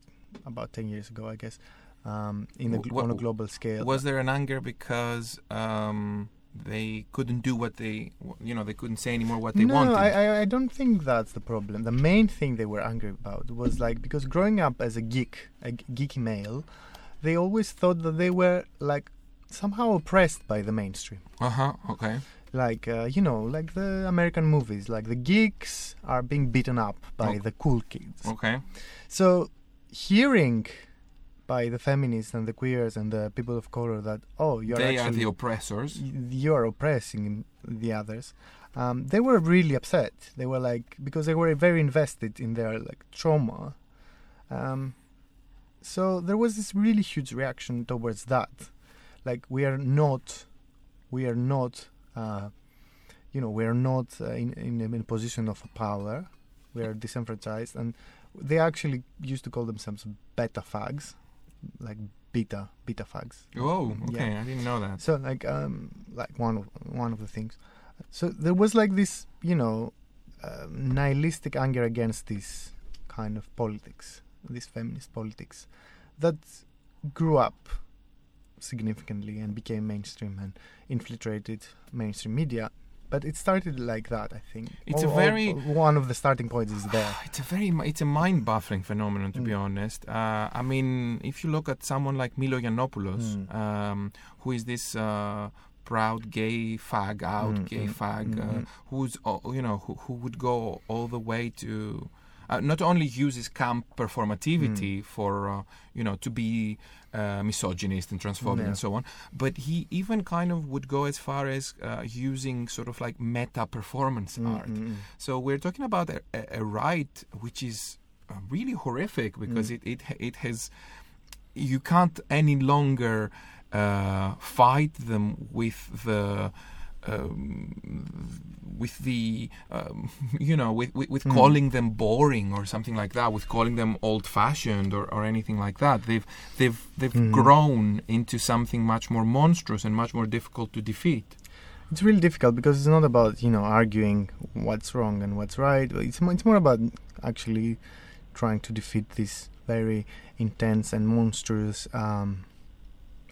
about 10 years ago, I guess, um, in a, W- gl- on a global scale. was there an anger because um, they couldn't do what they you know they couldn't say anymore what they no, wanted I, I, I don't think that's the problem. The main thing they were angry about was like because growing up as a geek, a geeky male, they always thought that they were like somehow oppressed by the mainstream. uh-huh okay like uh, you know like the american movies like the geeks are being beaten up by Okay. the cool kids okay so hearing by the feminists and the queers and the people of color that oh you're they are actually the oppressors. you're oppressing the others. Um, they were really upset. They were like because they were very invested in their like trauma. Um, so there was this really huge reaction towards that. Like we are not we are not uh, you know we are not uh, in, in in a position of power. We are disenfranchised. And they actually used to call themselves beta fags like beta beta fags oh Yeah. okay i didn't know that so like um like one of one of the things. So there was like this, you know, uh, nihilistic anger against this kind of politics, this feminist politics, that grew up significantly and became mainstream and infiltrated mainstream media. But it started like that, I think. It's a All- all- very- one of the starting points is there. It's a very it's a mind baffling phenomenon to be Mm. honest. Uh, I mean, if you look at someone like Milo Yiannopoulos, Mm. um, who is this uh, proud gay fag out Mm, gay mm, fag, mm, uh, mm. who's you know who, who would go all the way to. Uh, not only uses camp performativity Mm. for uh, you know to be uh, misogynist and transphobic Yeah. and so on, but he even kind of would go as far as uh, using sort of like meta performance Mm, art. mm, mm. So we're talking about a, a, a right which is uh, really horrific because Mm. it, it it has you can't any longer uh, fight them with the um, with the um, you know with with, with Mm. calling them boring or something like that with calling them old fashioned or, or anything like that they've they've they've Mhm. grown into something much more monstrous and much more difficult to defeat It's really difficult because it's not about you know arguing what's wrong and what's right. It's it's more about actually trying to defeat this very intense and monstrous um,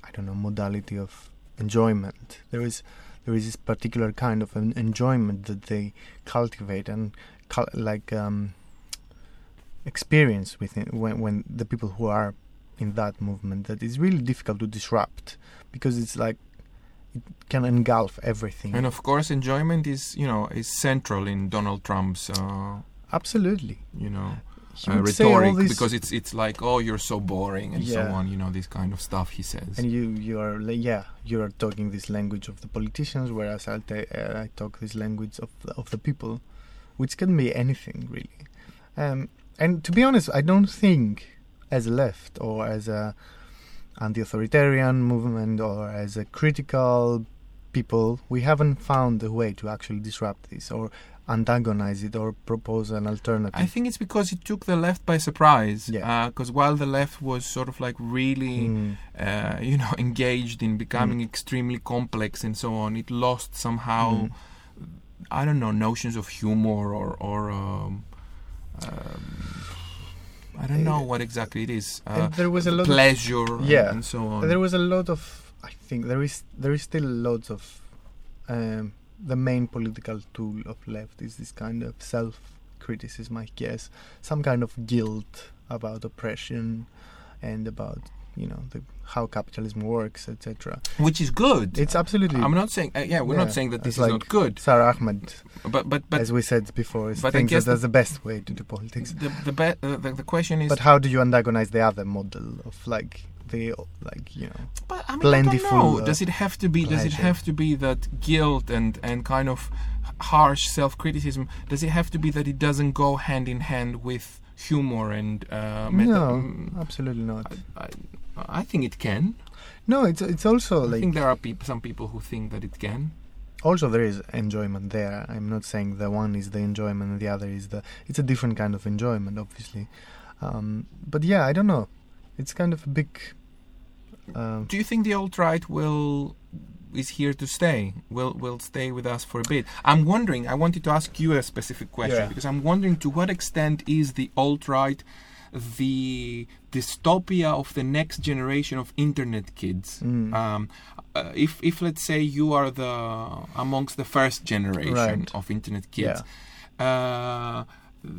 I don't know modality of enjoyment. There is there is this particular kind of an enjoyment that they cultivate and like um, experience within when when the people who are in that movement that is really difficult to disrupt because it's like it can engulf everything. and of course enjoyment is you know is central in Donald Trump's uh, Absolutely. you know uh, would say all rhetoric because it's it's like oh you're so boring and so on you know this kind of stuff he says and you you are yeah you are talking this language of the politicians, whereas I uh, I talk this language of the, of the people, which can be anything really. Um, and to be honest, I don't think as a left or as a anti-authoritarian movement or as a critical people, we haven't found a way to actually disrupt this or antagonize it or propose an alternative. I think it's because it took the left by surprise. Yeah. Because while the left was sort of like really, Mm. uh, you know, engaged in becoming Mm. extremely complex and so on, it lost somehow Mm. I don't know notions of humor or or um, um, I don't know what exactly it is. Uh, there was a lot of pleasure and- Yeah. and so on. There was a lot of, I think there is there is still loads of, um, the main political tool of left is this kind of self-criticism, I guess, some kind of guilt about oppression, and about you know the, how capitalism works, etc. which is good. It's absolutely. I'm not saying uh, yeah, we're Yeah, not saying that this is like not good, Sarah Ahmed, but but but as we said before, but I thinks that that's the best way to do politics. the the, be- uh, the the question is. But how do you antagonize the other model of like like you know But I mean, I plentiful, know. uh, Does it have to be? Does it have to be that guilt and and kind of harsh self-criticism? Does it have to be that it doesn't go hand in hand with humor and uh, meta- no, mm, absolutely not. I, I, I think it can. No, it's it's also I like think there are peop- some people who think that it can. also there is enjoyment there. I'm not saying the one is the enjoyment and the other is the. It's a different kind of enjoyment, obviously. Um, but yeah, I don't know. It's kind of a big. Um, Do you think the alt right will is here to stay? Will will stay with us for a bit? I'm wondering. I wanted to ask you a specific question Yeah. because I'm wondering to what extent is the alt right the dystopia of the next generation of internet kids? Mm. Um, uh, if if let's say you are the amongst the first generation Right. of internet kids. Uh,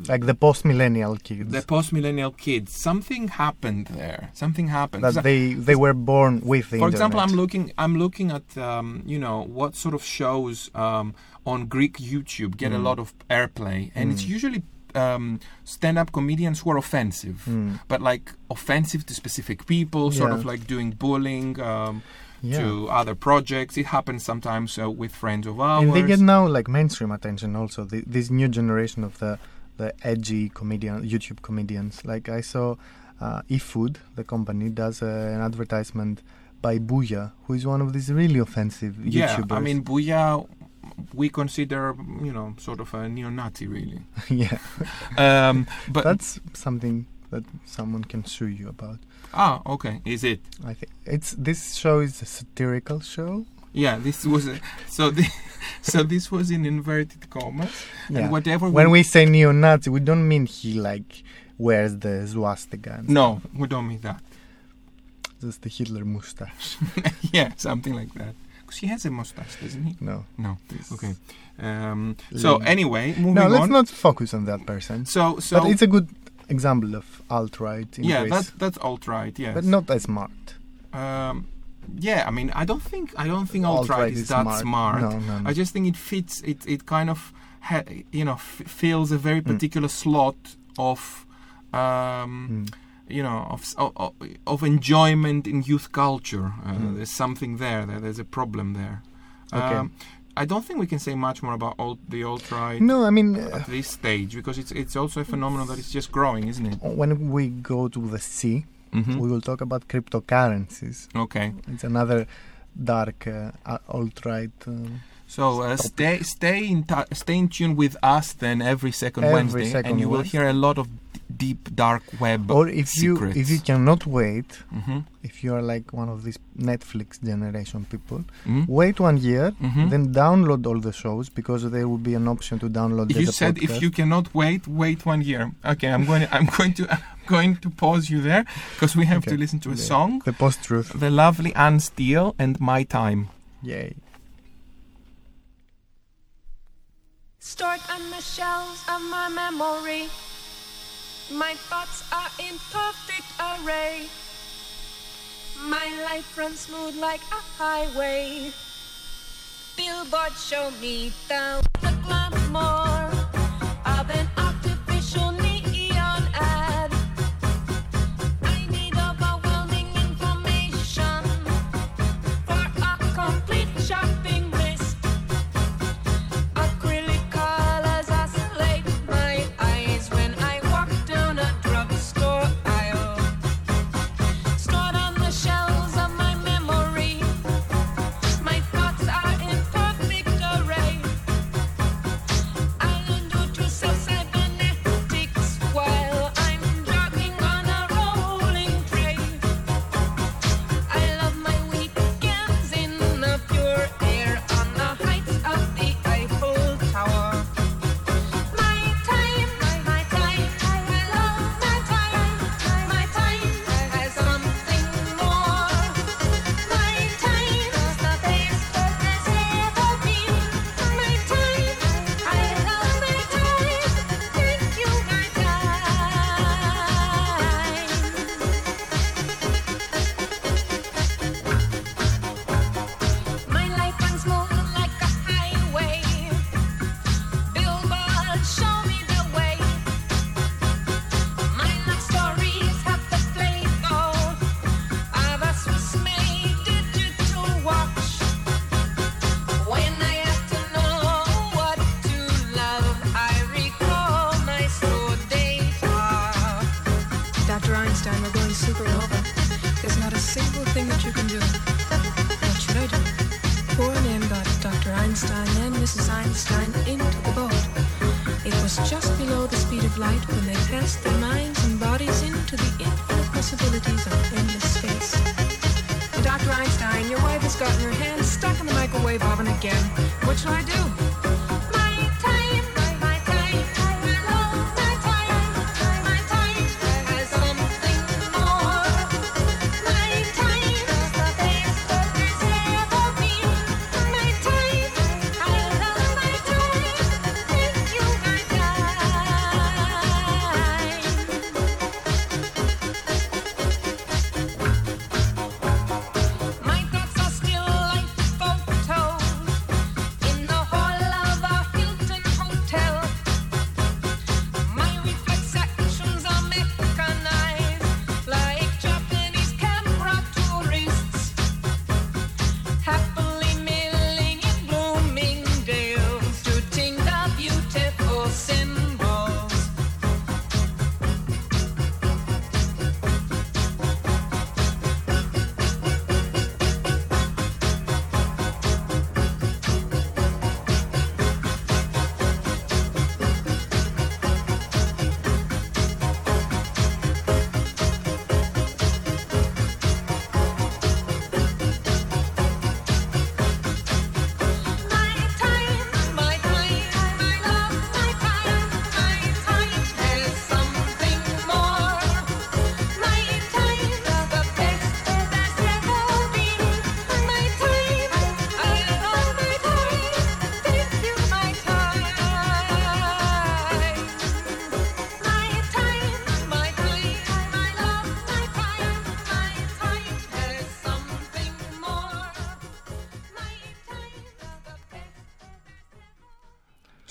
like the post-millennial kids the post-millennial kids, something happened there. Something happened that they they were born with the for internet. example, I'm looking. I'm looking at um, you know what sort of shows um, on Greek YouTube get a Mm. lot of airplay, and it's Mm. usually um, stand-up comedians who are offensive, Mm. but like offensive to specific people, sort Yeah. of like doing bullying um, yeah. to other projects. It happens sometimes uh, with friends of ours. and they get now like mainstream attention also the, this new generation of the the edgy comedian youtube comedians like i saw uh, efood the company does uh, an advertisement by Booyah, who is one of these really offensive yeah, YouTubers. I mean, Booyah, we consider you know sort of a neo-Nazi, really. yeah, Um, but that's something that someone can sue you about. ah, okay, is it? I think it's this show is a satirical show. Yeah, this was a, so. The, so this was in inverted commas, Yeah. and whatever. When we say neo-Nazi, we don't mean he like wears the swastika. no, we don't mean that. just the Hitler mustache. yeah, something like that. Because he has a mustache, doesn't he? No. No. Okay. Um, so anyway, moving on. No, let's on. not focus on that person. so so but it's a good example of alt-right in yeah, Greece, that's that's alt right. Yeah, but not as smart. Um, yeah, I mean, I don't think I don't think alt right is, that smart. No, no, no. I just think it fits. It it kind of ha- you know f- fills a very Mm. particular slot of. Um, Mm. you know of, s- o- o- of enjoyment in youth culture. Uh, Mm. There's something there. there. There's a problem there. Okay. Um, I don't think we can say much more about alt, the alt right No, I mean, uh, at this stage because it's it's also a phenomenon that is just growing, isn't it? when we go to the sea, Mm-hmm. we will talk about cryptocurrencies. Okay. It's another dark uh, uh, alt-right. Um, So uh, stay stay in ta- stay in tune with us then every second Every Wednesday, second and you will Wednesday. hear a lot of deep dark web or if secrets. you if you cannot wait, hmm if you are like one of these Netflix generation people, hmm wait one year, Mhm. then download all the shows because there will be an option to download. The If you the said if you cannot wait, wait one year. Okay, I'm going. I'm going to. I'm going to pause you there because we have Okay. to listen to a Yeah. song. the post-truth. The lovely Ann Steele and My Time. Yay. Stored on the shelves of my memory. My thoughts are in perfect array. My life runs smooth like a highway. Billboards show me down the glamour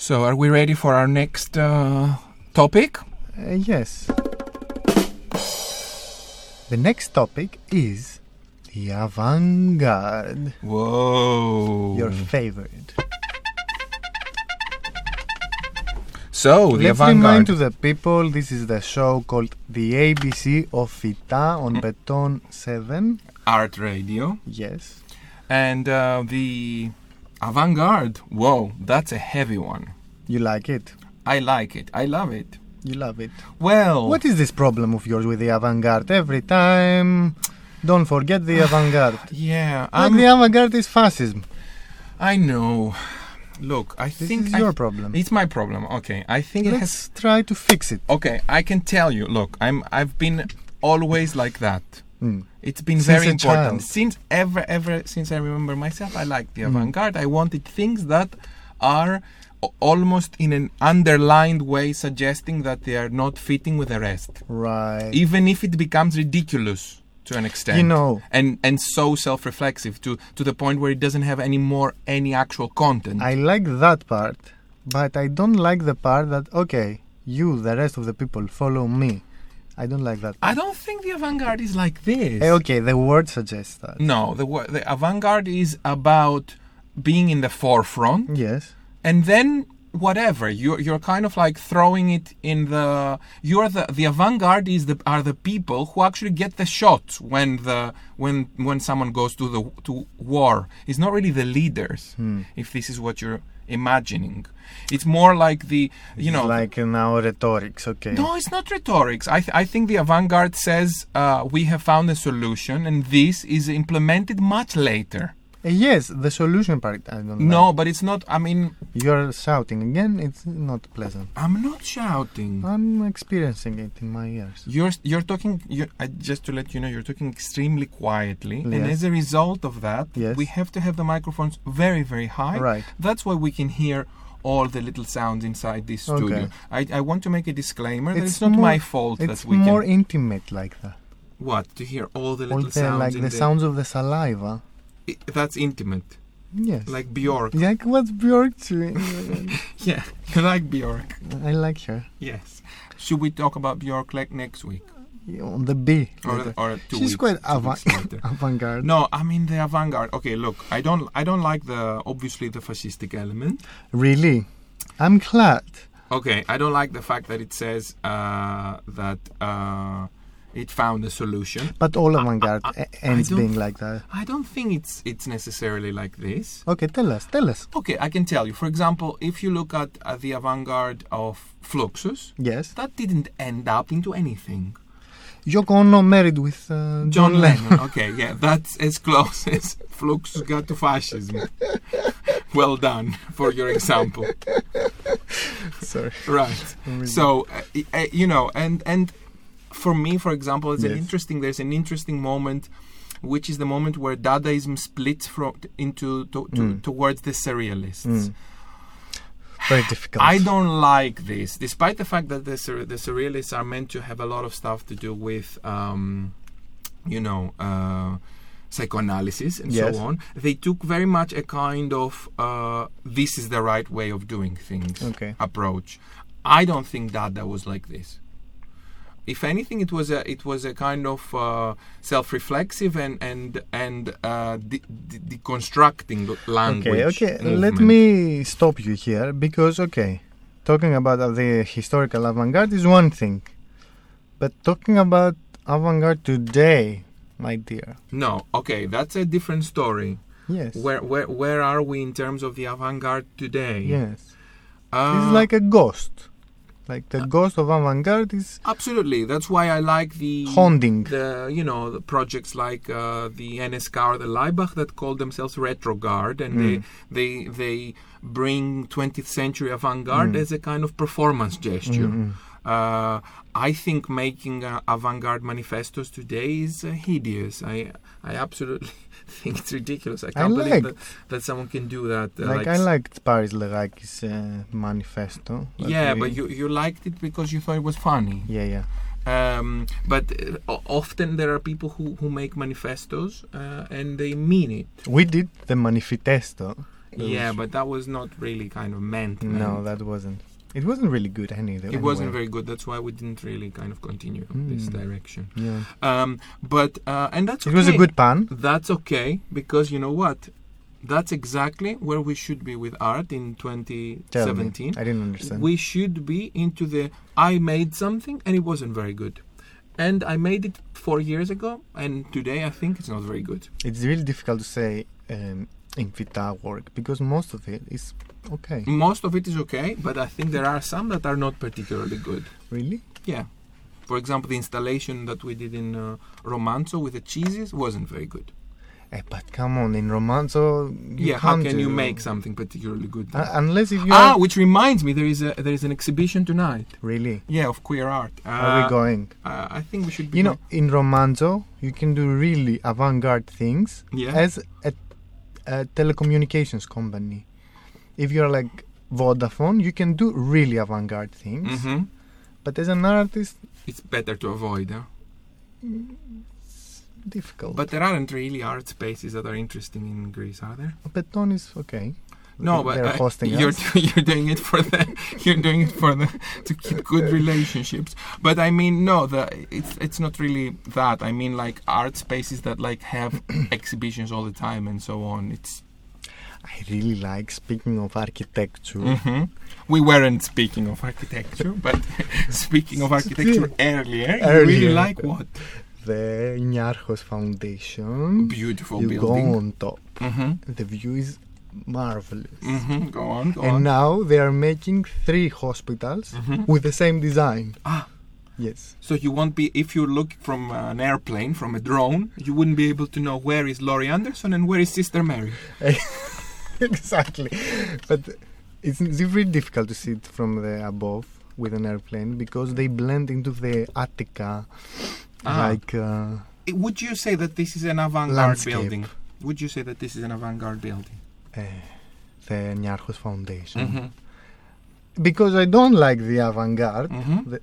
So, are we ready for our next uh, topic? Uh, yes. The next topic is the avant garde, Whoa. your favorite. so, the Let's avant remind to the people this is the show called The ABC of FYTA on Beton 7. Art radio. Yes. And uh, the avant garde. Whoa, that's a heavy one. You like it? I like it. I love it. You love it. Well, What is this problem of yours with the avant garde? Every time. Don't forget the avant garde. yeah, Like the avant garde is fascism. I know. Look, I This think is I- your problem. It's my problem. Okay, I think it has Let's try to fix it. Okay, I can tell you. Look, I'm I've been always like that. Mm. It's been Since very important child. since ever ever since I remember myself. I like the Mm. avant-garde. I wanted things that are almost in an underlined way suggesting that they are not fitting with the rest, Right. even if it becomes ridiculous to an extent. You know, and and so self-reflexive to to the point where it doesn't have any more any actual content. I like that part, but I don't like the part that, okay, you, the rest of the people, follow me. I don't like that. I don't think the avant-garde is like this. Eh, okay, the word suggests that. No, the the avant-garde is about being in the forefront, Yes. and then whatever you're you're kind of like throwing it in the you're the the avant-garde is the are the people who actually get the shots when the when when someone goes to the to war. It's not really the leaders. Hmm. If this is what you're imagining, it's more like the you know like now rhetorics, okay. no, it's not rhetorics. I, th- I think the avant garde says uh, we have found a solution and this is implemented much later. Eh, yes, the solution part, I don't No, like. but it's not. I mean, You're shouting again, it's not pleasant. I'm not shouting. I'm experiencing it in my ears. You're you're talking. You're, uh, just to let you know, you're talking extremely quietly, and as a result of that, Yes. we have to have the microphones very very high. Right. That's why we can hear all the little sounds inside this Okay. studio. I, I want to make a disclaimer that It's it's not more- my fault It's that we can more can. intimate like that. what to hear all the All little the, sounds like in the sounds of the saliva. That's intimate. Yes. Like Bjork. like what's Björk doing? Yeah, you like Bjork. I like her. Yes. Should we talk about Bjork like next week Yeah, On the B. or, or two She's weeks? quite avant- avant-garde. No, I mean the avant-garde. Okay, look, I don't, I don't like the obviously the fascistic element. Really? I'm glad. Okay, I don't like the fact that it says uh, that uh, it found a solution. But all avant-garde I- e- I ends don't- being like that. I don't think it's it's necessarily like this. Okay, tell us, tell us. Okay, I can tell you. For example, if you look at, at the avant-garde of Fluxus, Yes. that didn't end up into anything. Yoko Ono married with uh, John Lennon. okay, yeah, that's as close as Fluxus got to fascism. well done for your example. Sorry. Right. So, uh, uh, you know, and and for me, for example, it's an interesting. There's an interesting moment, which is the moment where Dadaism splits from into to, to, Mm. towards the surrealists. Mm. Very difficult. I don't like this, despite the fact that the, sur- the surrealists are meant to have a lot of stuff to do with, um, you know, uh, psychoanalysis and Yes. so on. They took very much a kind of uh, this is the right way of doing things Okay. approach. I don't think that was like this. If anything, it was a it was a kind of uh, self-reflexive and and and uh, de- de- deconstructing language. Okay, okay. Let me stop you here because, okay, talking about the historical avant garde is one thing, but talking about avant garde today, my dear, No, okay, that's a different story. yes, Where where where are we in terms of the avant-garde today? yes, uh, it's like a ghost, like the ghost of avant garde is absolutely. That's why I like the haunting. the you know the projects like uh, the NSK or the Laibach that call themselves retrograde, and Mm. they they they bring 20th century avant-garde Mm. as a kind of performance gesture. Mm, mm. Uh, I think making uh, avant-garde manifestos today is uh, hideous. I I absolutely think it's ridiculous. I can't believe liked- that, that someone can do that. uh, like, I s- liked Paris Leraki's uh, manifesto. Yeah, we- but you you liked it because you thought it was funny. Yeah, yeah. Um, but uh, often there are people who, who make manifestos uh, and they mean it. We did the manifesto. Yeah, but that was not really kind of meant. no, that wasn't. It wasn't really good any anyway. it wasn't very good. That's why we didn't really kind of continue in this Mm. direction. Yeah. Um, but uh, and that's It was a good pan. That's okay because you know what? That's exactly where we should be with art in Tell me. 2017. I didn't understand. We should be into the I made something and it wasn't very good. And I made it four years ago, and today I think it's not very good. It's really difficult to say um, in FYTA work because most of it is okay. Most of it is okay, but I think there are some that are not particularly good. Really? Yeah. For example, the installation that we did in uh, Romantso with the cheeses wasn't very good. Eh, but come on, in Romantso, you yeah, how can you make something particularly good? Uh, unless if you ah, are which reminds me, there is a there is an exhibition tonight. really. Yeah, of queer art. Uh, Are we going? Uh, I think we should be. You know, in Romantso, you can do really avant-garde things Yeah. as a, a telecommunications company. If you're like Vodafone, you can do really avant-garde things. hmm But as an artist, It's better to avoid. Huh? It's difficult. But there aren't really art spaces that are interesting in Greece, are there? Beton is okay. No, but uh, you're you're doing it for the you're doing it for the to keep good relationships. But I mean, no, the it's it's not really that. I mean, like art spaces that like have exhibitions all the time and so on. It's I really like speaking of architecture. Mhm. we weren't speaking of architecture, but speaking of architecture earlier, you really like what The Niarchos Foundation. beautiful you building. go on top. Mm-hmm. The view is marvelous. Mm-hmm. Go on, go on. And on. now they are making three hospitals Mhm. with the same design. Ah. Yes. So you won't be if you look from an airplane, from a drone, you wouldn't be able to know where is Laurie Anderson and where is Sister Mary. exactly. But it's, it's really difficult to see it from the above with an airplane because they blend into the Attica. Ah. Like, uh, Would you say that this is an avant-garde building? Would you say that this is an avant-garde building? uh, the Niarchos Foundation. Mm-hmm. Because I don't like the avant garde. Mm-hmm.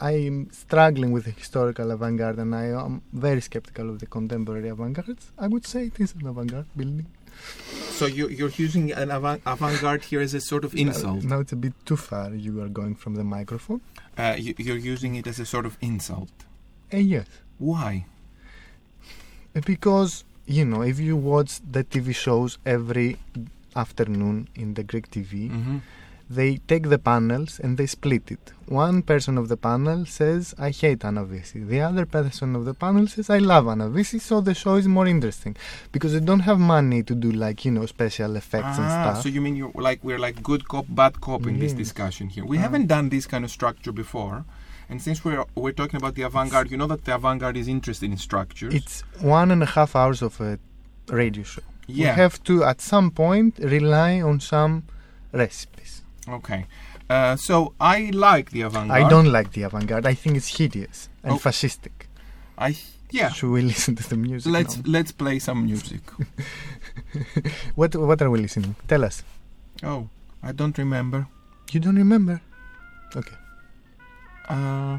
I'm struggling with the historical avant garde and I am very skeptical of the contemporary avant garde. I would say it is an avant garde building. So you, you're using an avant- avant-garde here as a sort of insult. Now, now it's a bit too far. You are going from the microphone. Uh, you, you're using it as a sort of insult. Uh, yes. Why? Because, you know, if you watch the TV shows every afternoon in the Greek TV, Mm-hmm. They take the panels and they split it. One person of the panel says, I hate Anavisi. The other person of the panel says, I love Anavisi, so the show is more interesting. Because they don't have money to do, like, you know, special effects and Ah, stuff. so you mean you're like we're like good cop, bad cop in this discussion here? We Ah. haven't done this kind of structure before, and since we're we're talking about the avant-garde, you know that the avant-garde is interested in structures. It's one and a half hours of a radio show. yeah. We have to, at some point, rely on some recipes. Okay. Uh, so I like the avant-garde. I don't like the avant garde. I think it's hideous and Oh. fascistic. I yeah. Should we listen to the music? Let's now? let's play some music. What What are we listening? Tell us. oh, I don't remember. You don't remember? Okay. Uh,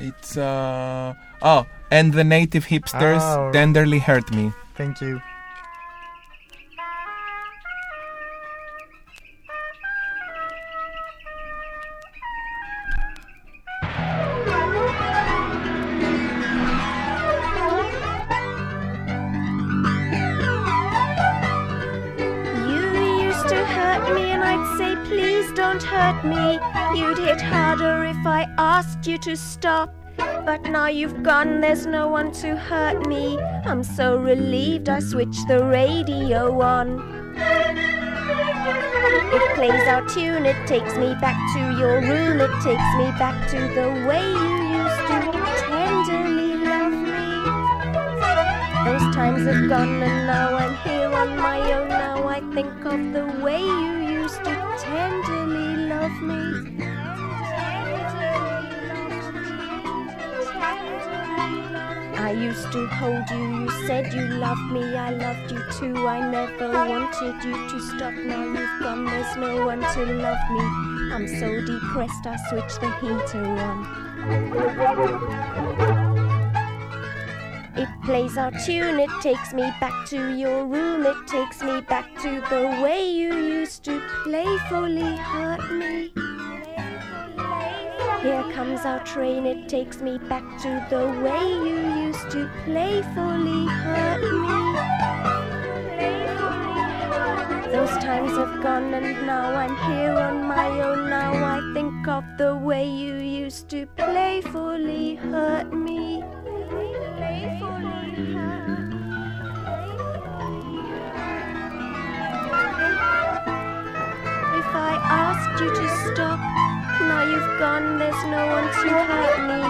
it's uh oh, and the native hipsters Oh. tenderly hurt me. Thank. You hurt me. You'd hit harder if I asked you to stop. But now you've gone, there's no one to hurt me. I'm so relieved I switched the radio on. It plays our tune, it takes me back to your room, it takes me back to the way you used to tenderly love me. Those times have gone and now I'm here on my own. Now I think of the way you used to tenderly love me. I used to hold you, you said you loved me, I loved you too. I never wanted you to stop. Now you've gone, there's no one to love me. I'm so depressed, I switched the heater on. It plays our tune, it takes me back to your room, it takes me back to the way you used to playfully hurt me. Here comes our train, it takes me back to the way you used to playfully hurt me. Those times have gone and now I'm here on my own. Now I think of the way you used to playfully hurt me. Asked you to stop, now you've gone, there's no one to hurt me.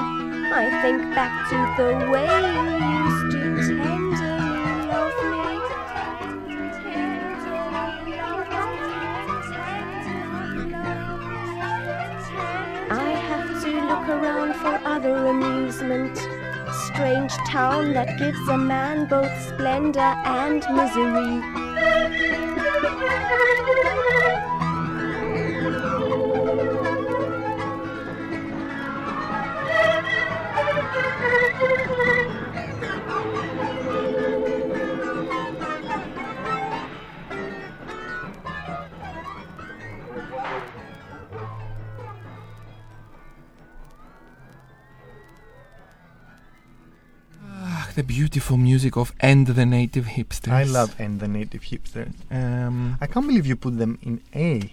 I think back to the way you used to tenderly love me. I have to look around for other amusement. Strange town that gives a man both splendor and misery. The beautiful music of And the Native Hipsters. I love and the native hipsters. Um, I can't believe you put them in A.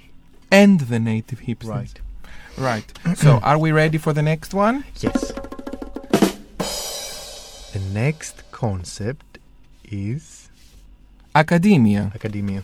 and the Native Hipsters. Right. Right. so, are we ready for the next one? Yes. The next concept is Academia. academia.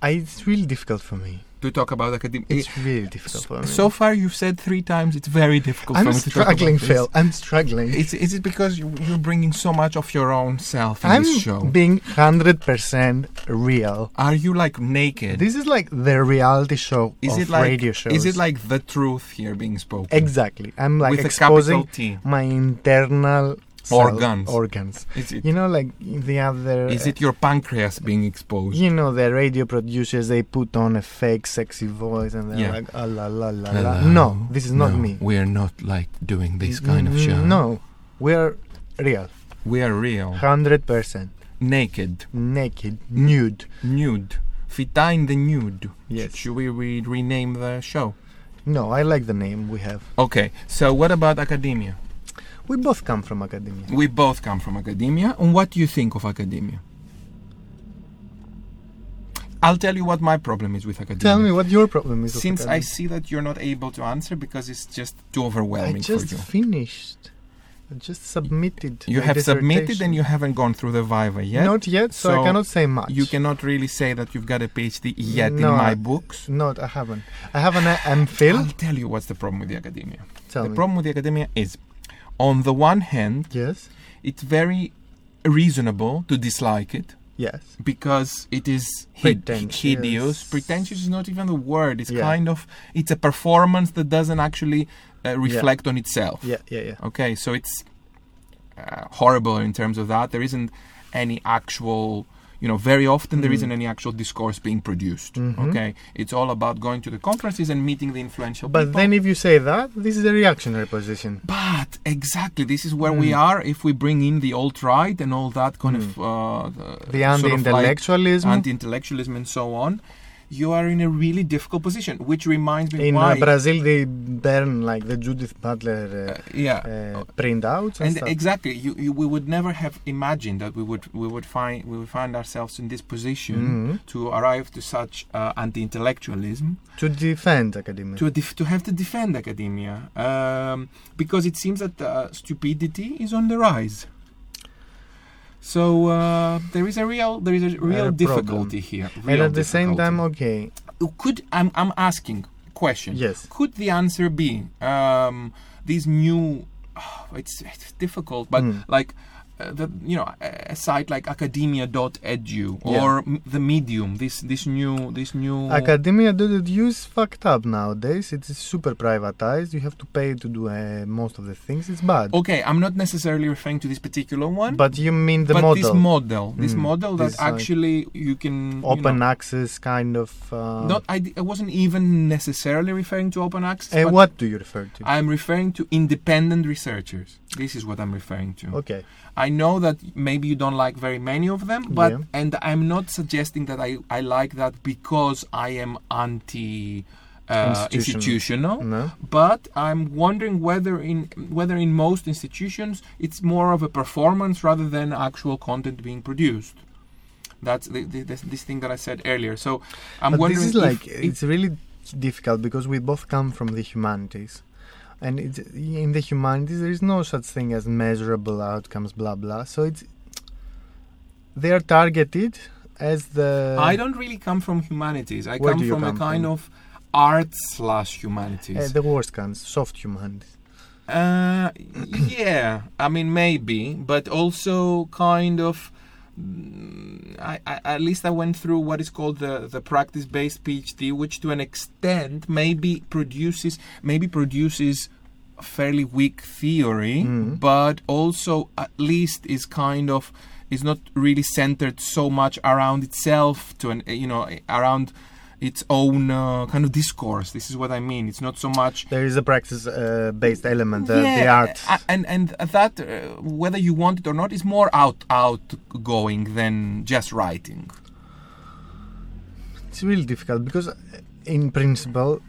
I, it's really difficult for me. To talk about academia. It's really difficult for me. So far, you've said three times it's very difficult I'm for me to talk about struggling. Phil. I'm struggling. Is, is it because you, you're bringing so much of your own self in I'm this show? being 100% real. Are you like naked? This is like the reality show is of it like radio shows. is it like the truth here being spoken? Exactly. I'm like With exposing my internal Organs. organs. It, You know, like the other. is it your pancreas being exposed? You know, the radio producers they put on a fake sexy voice and they're Yeah. like, ah, la la la la. No, this is not No, me. We're not like doing this kind of Mm, show. No, we're real, We are real. hundred percent Naked. naked, nude. Nude. FYTA in the nude. Yes. Should we re- rename the show? No, I like the name we have. Okay, so what about academia? We both come from academia. We both come from academia. And what do you think of academia? I'll tell you what my problem is with academia. Tell me what your problem is. Since I see that you're not able to answer because it's just too overwhelming. I just for you. finished. I just submitted. You have submitted and you haven't gone through the Viva yet. Not yet, so, So I cannot say much. You cannot really say that you've got a PhD yet No, in my I- books. No, I haven't. I have an uh, MPhil. I'll tell you what's the problem with the academia. Tell the me. problem with the academia is, on the one hand, Yes. it's very reasonable to dislike it Yes. because it is Pretentious. hideous. Pretentious is not even the word. It's Yeah. kind of it's a performance that doesn't actually uh, reflect on itself. Yeah. Yeah. Yeah. Okay, so it's uh, horrible in terms of that. There isn't any actual, you know, very often there Mm. isn't any actual discourse being produced. Mhm. Okay, it's all about going to the conferences and meeting the influential But people. then, if you say that, this is a reactionary position. But exactly, this is where we Mm. are. If we bring in the alt right and all that kind Mm. of uh, The sort of like anti-intellectualism anti-intellectualism and so on, you are in a really difficult position. Which reminds me in why, uh, Brazil, they burn like the Judith Butler uh, yeah, uh, uh, printouts and, and exactly, you, you, we would never have imagined that we would we would find we would find ourselves in this position Mhm. to arrive to such uh, anti-intellectualism to defend academia. to def- to have to defend academia um, because it seems that uh, stupidity is on the rise. So uh, there is a real there is a real difficulty here. and real at the same time, okay, could I'm I'm asking question. yes, Could the answer be um, these new? it's, it's difficult, but Mm. like. The you know a site like academia.edu Yeah. or m- the medium this this new this new academia do is fucked up nowadays. It is super privatized. You have to pay to do uh, most of the things. It's bad. okay i'm not necessarily referring to this particular one But you mean the but model? this model this Mm, model that this, like, actually you can you open know, access kind of. Uh, not I, I wasn't even necessarily referring to open access uh, what do you refer to? i'm referring to independent researchers this is what i'm referring to okay. I know that maybe you don't like very many of them, but Yeah. and I'm not suggesting that I, I like that because I am anti uh, Institutional. institutional. No. But I'm wondering whether in whether in most institutions it's more of a performance rather than actual content being produced. That's the, the, this, this thing that I said earlier. So I'm but wondering this is like it's really difficult because we both come from the humanities and it's, in the humanities there is no such thing as measurable outcomes blah blah so it's they are targeted as the I don't really come from humanities. I Where come from a kind from? of art slash humanities. uh, the worst kinds soft humanities Uh, yeah, I mean maybe, but also kind of. I, I, at least I went through what is called the, the practice-based PhD, which to an extent maybe produces maybe produces fairly weak theory, Mm. but also at least is kind of is not really centered so much around itself to an you know around its own uh, kind of discourse. This is what I mean. It's not so much there is a practice uh, based element the, the art and and that uh, whether you want it or not is more out outgoing than just writing. it's really difficult because uh, in principle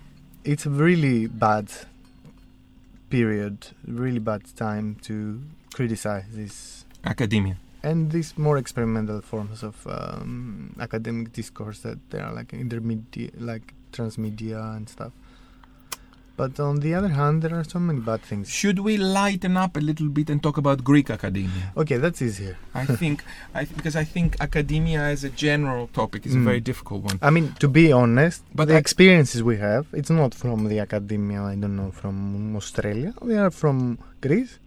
it's a really bad period really bad time to criticize this Academia. And these more experimental forms of um, academic discourse that they are like intermedia, like transmedia and stuff. But on the other hand, there are so many bad things. Should we lighten up a little bit and talk about Greek academia? Okay, that's easier. I think, I, because I think academia as a general topic is a Mm. very difficult one. I mean, to be honest, But the experiences we have, it's not from the academia, I don't know, from Australia. They are from Greece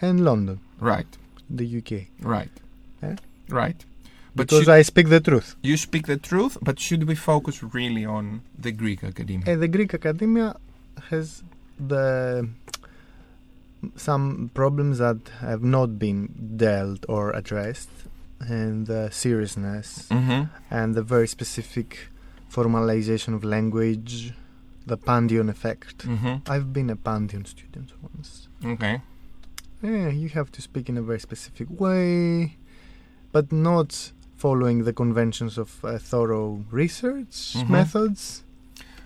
and London, Right, the UK. right, Eh? right. But Because should- I speak the truth. you speak the truth, but should we focus really on the Greek academia? Uh, the Greek academia has the some problems that have not been dealt or addressed, and the seriousness mm-hmm. and the very specific formalization of language, the Panteion effect. Mm-hmm. I've been a Panteion student once. Okay. Yeah, you have to speak in a very specific way, but not following the conventions of uh, thorough research Mhm. methods.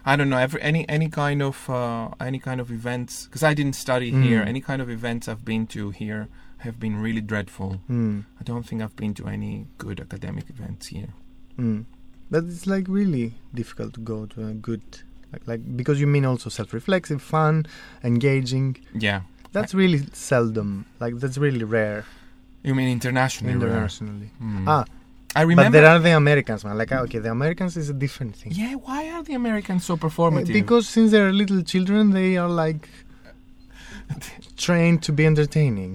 I don't know. Every any any kind of uh, any kind of events because I didn't study here. Mm. Any kind of events I've been to here have been really dreadful. Mm. I don't think I've been to any good academic events here. Mm. But it's like really difficult to go to a good like like because you mean also self-reflexive, fun, engaging. Yeah. That's really seldom. Like that's really rare You mean internationally? internationally. Mm. Ah, I remember. but there are the Americans, man. Like ah, okay, the Americans is a different thing. yeah, why are the Americans so Uh, performative? Because since they're little children, they are like trained to be entertaining.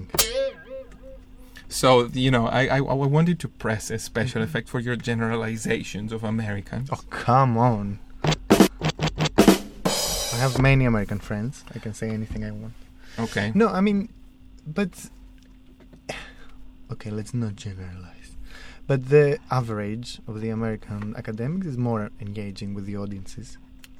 So you know, I, I I wanted to press a special effect for your generalizations of Americans. Oh come on! I have many American friends. I can say anything I want. Okay. No, I mean, but okay, let's not generalize. But the average of the American academics is more engaging with the audiences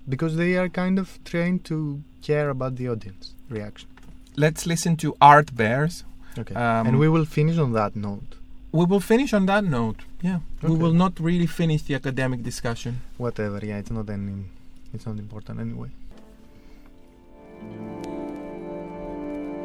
because they are kind of trained to care about the audience reaction. Let's listen to Art Bears. Okay, Um, and we will finish on that note. We will finish on that note. Yeah. Okay. We will not really finish the academic discussion. Whatever, yeah, it's not any, it's not important anyway.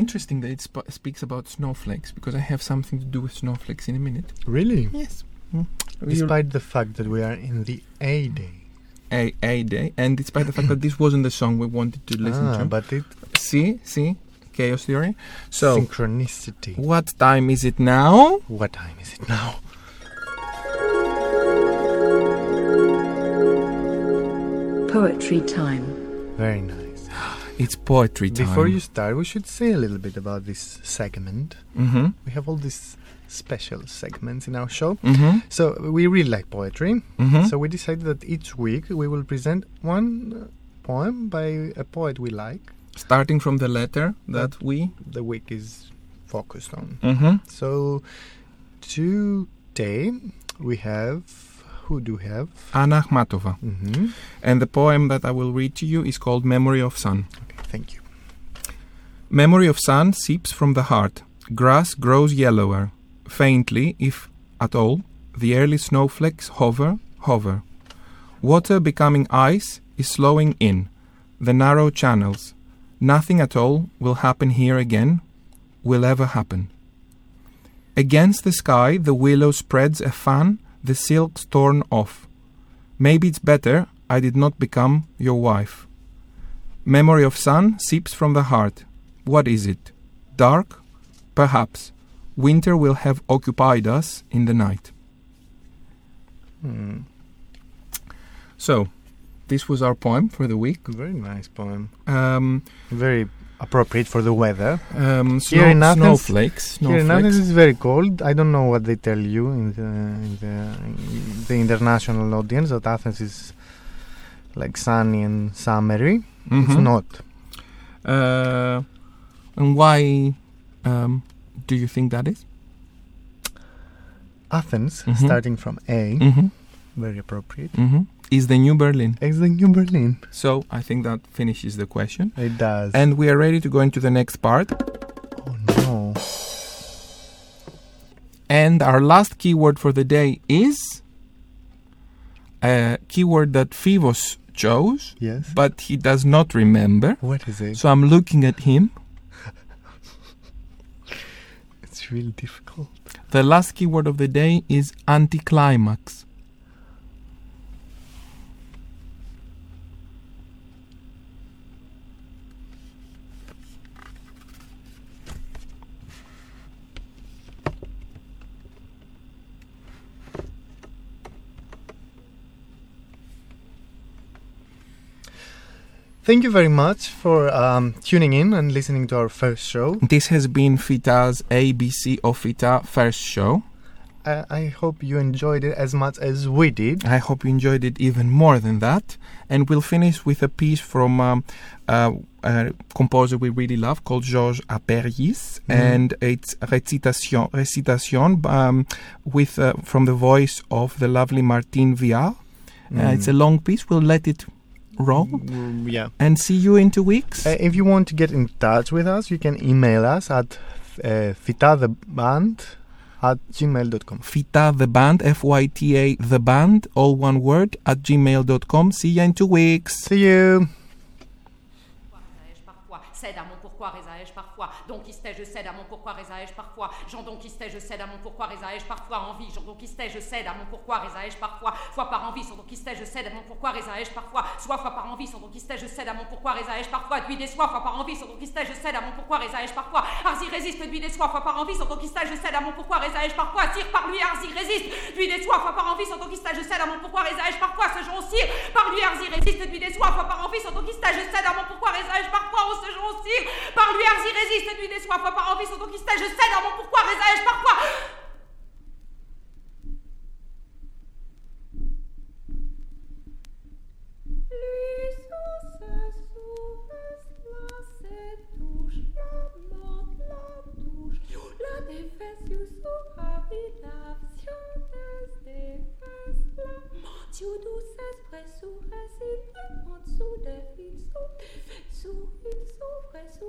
interesting that it sp- speaks about snowflakes because I have something to do with snowflakes in a minute. Really? Yes. Mm. Despite the fact that we are in the A day. a a day, and despite the fact that this wasn't the song we wanted to listen ah, to. but it see, see, chaos theory. So, synchronicity. what time is it now? What time is it now? Poetry time. Very nice. It's poetry time. Before you start, we should say a little bit about this segment. Mm-hmm. We have all these special segments in our show. Mm-hmm. So we really like poetry. Mm-hmm. So we decided that each week we will present one poem by a poet we like. Starting from the letter that we. The week is focused on. Mm-hmm. So today we have who do have? Anna Akhmatova. Mm-hmm. And the poem that I will read to you is called Memory of Sun. Okay, thank you. Memory of sun seeps from the heart. Grass grows yellower. Faintly, if at all, the early snowflakes hover, hover. Water becoming ice is slowing in. The narrow channels. Nothing at all will happen here again, will ever happen. Against the sky, the willow spreads a fan, the silk's torn off. Maybe it's better I did not become your wife. Memory of sun seeps from the heart. What is it? Dark? Perhaps. Winter will have occupied us in the night. Hmm. So, this was our poem for the week. Very nice poem. Um, Very appropriate for the weather. um, Here in snow- Athens- snowflakes. Here in. Athens it's very cold. I don't know what they tell you in the, in the, in the international audience that Athens is like sunny and summery. It's Mhm. not. Uh, and why um, do you think that is? Athens, Mhm. starting from A, Mm-hmm. very appropriate. Is the new Berlin. It's the new Berlin. So I think that finishes the question. It does. And we are ready to go into the next part. oh no. And our last keyword for the day is a keyword that Phivos chose, Yes. but he does not remember. What is it? So I'm looking at him. It's really difficult. The last keyword of the day is anticlimax. Thank you very much for um, tuning in and listening to our first show. This has been FYTA's ABC of Fita first show. I, I hope you enjoyed it as much as we did. I hope you enjoyed it even more than that. And we'll finish with a piece from um, uh, a composer we really love called Georges Aperghis, Mhm. and it's Recitation, Recitation um, with uh, from the voice of the lovely Martine Viard. Uh, it's a long piece. We'll let it roll Mm, yeah. and see you in two weeks. Uh, if you want to get in touch with us, you can email us at uh, fitadeband at gmail.com. FYTA the band, F Y T A the band, all one word, at gmail.com. See you in two weeks. See you. Parfois, parfois, donquistais, je cède à mon pourquoi, résaège parfois, Jean donquistais, je cède à mon pourquoi, résaège parfois, envie, Jean donquistais, je cède à mon pourquoi, résaège parfois, fois par envie, son donquistais, je cède à mon pourquoi, résaège parfois, soit fois par envie, son donquistais, je cède à mon pourquoi, résaège parfois, duit des soies, fois par envie, son donquistais, je cède à mon pourquoi, résaège parfois, Arzi résiste, duit des soies, fois par envie, son donquistais, je cède à mon pourquoi, résaège parfois, tire par lui, Arzi résiste, duit des soies, fois par envie, son donquistais, je cède à mon pourquoi, résaège parfois, ce jour cire, par lui, Arzi résiste, duit des soies, fois par envie, son donquistais, je cède à mon pourquoi, résaège parfois, on se jour cire, par lui, Arzi résiste, résiste nuit des soins, fois par envie, sans donc qui je sais dans mon pourquoi, résaille-je parfois. Lui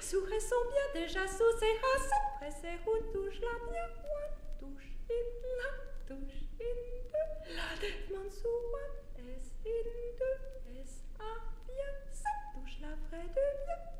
Sous resson bien déjà sous ses races, près ses roues touche la mienne, touche in la, touche in de la demande sous moi, est in de, est à bien, touche la vraie de.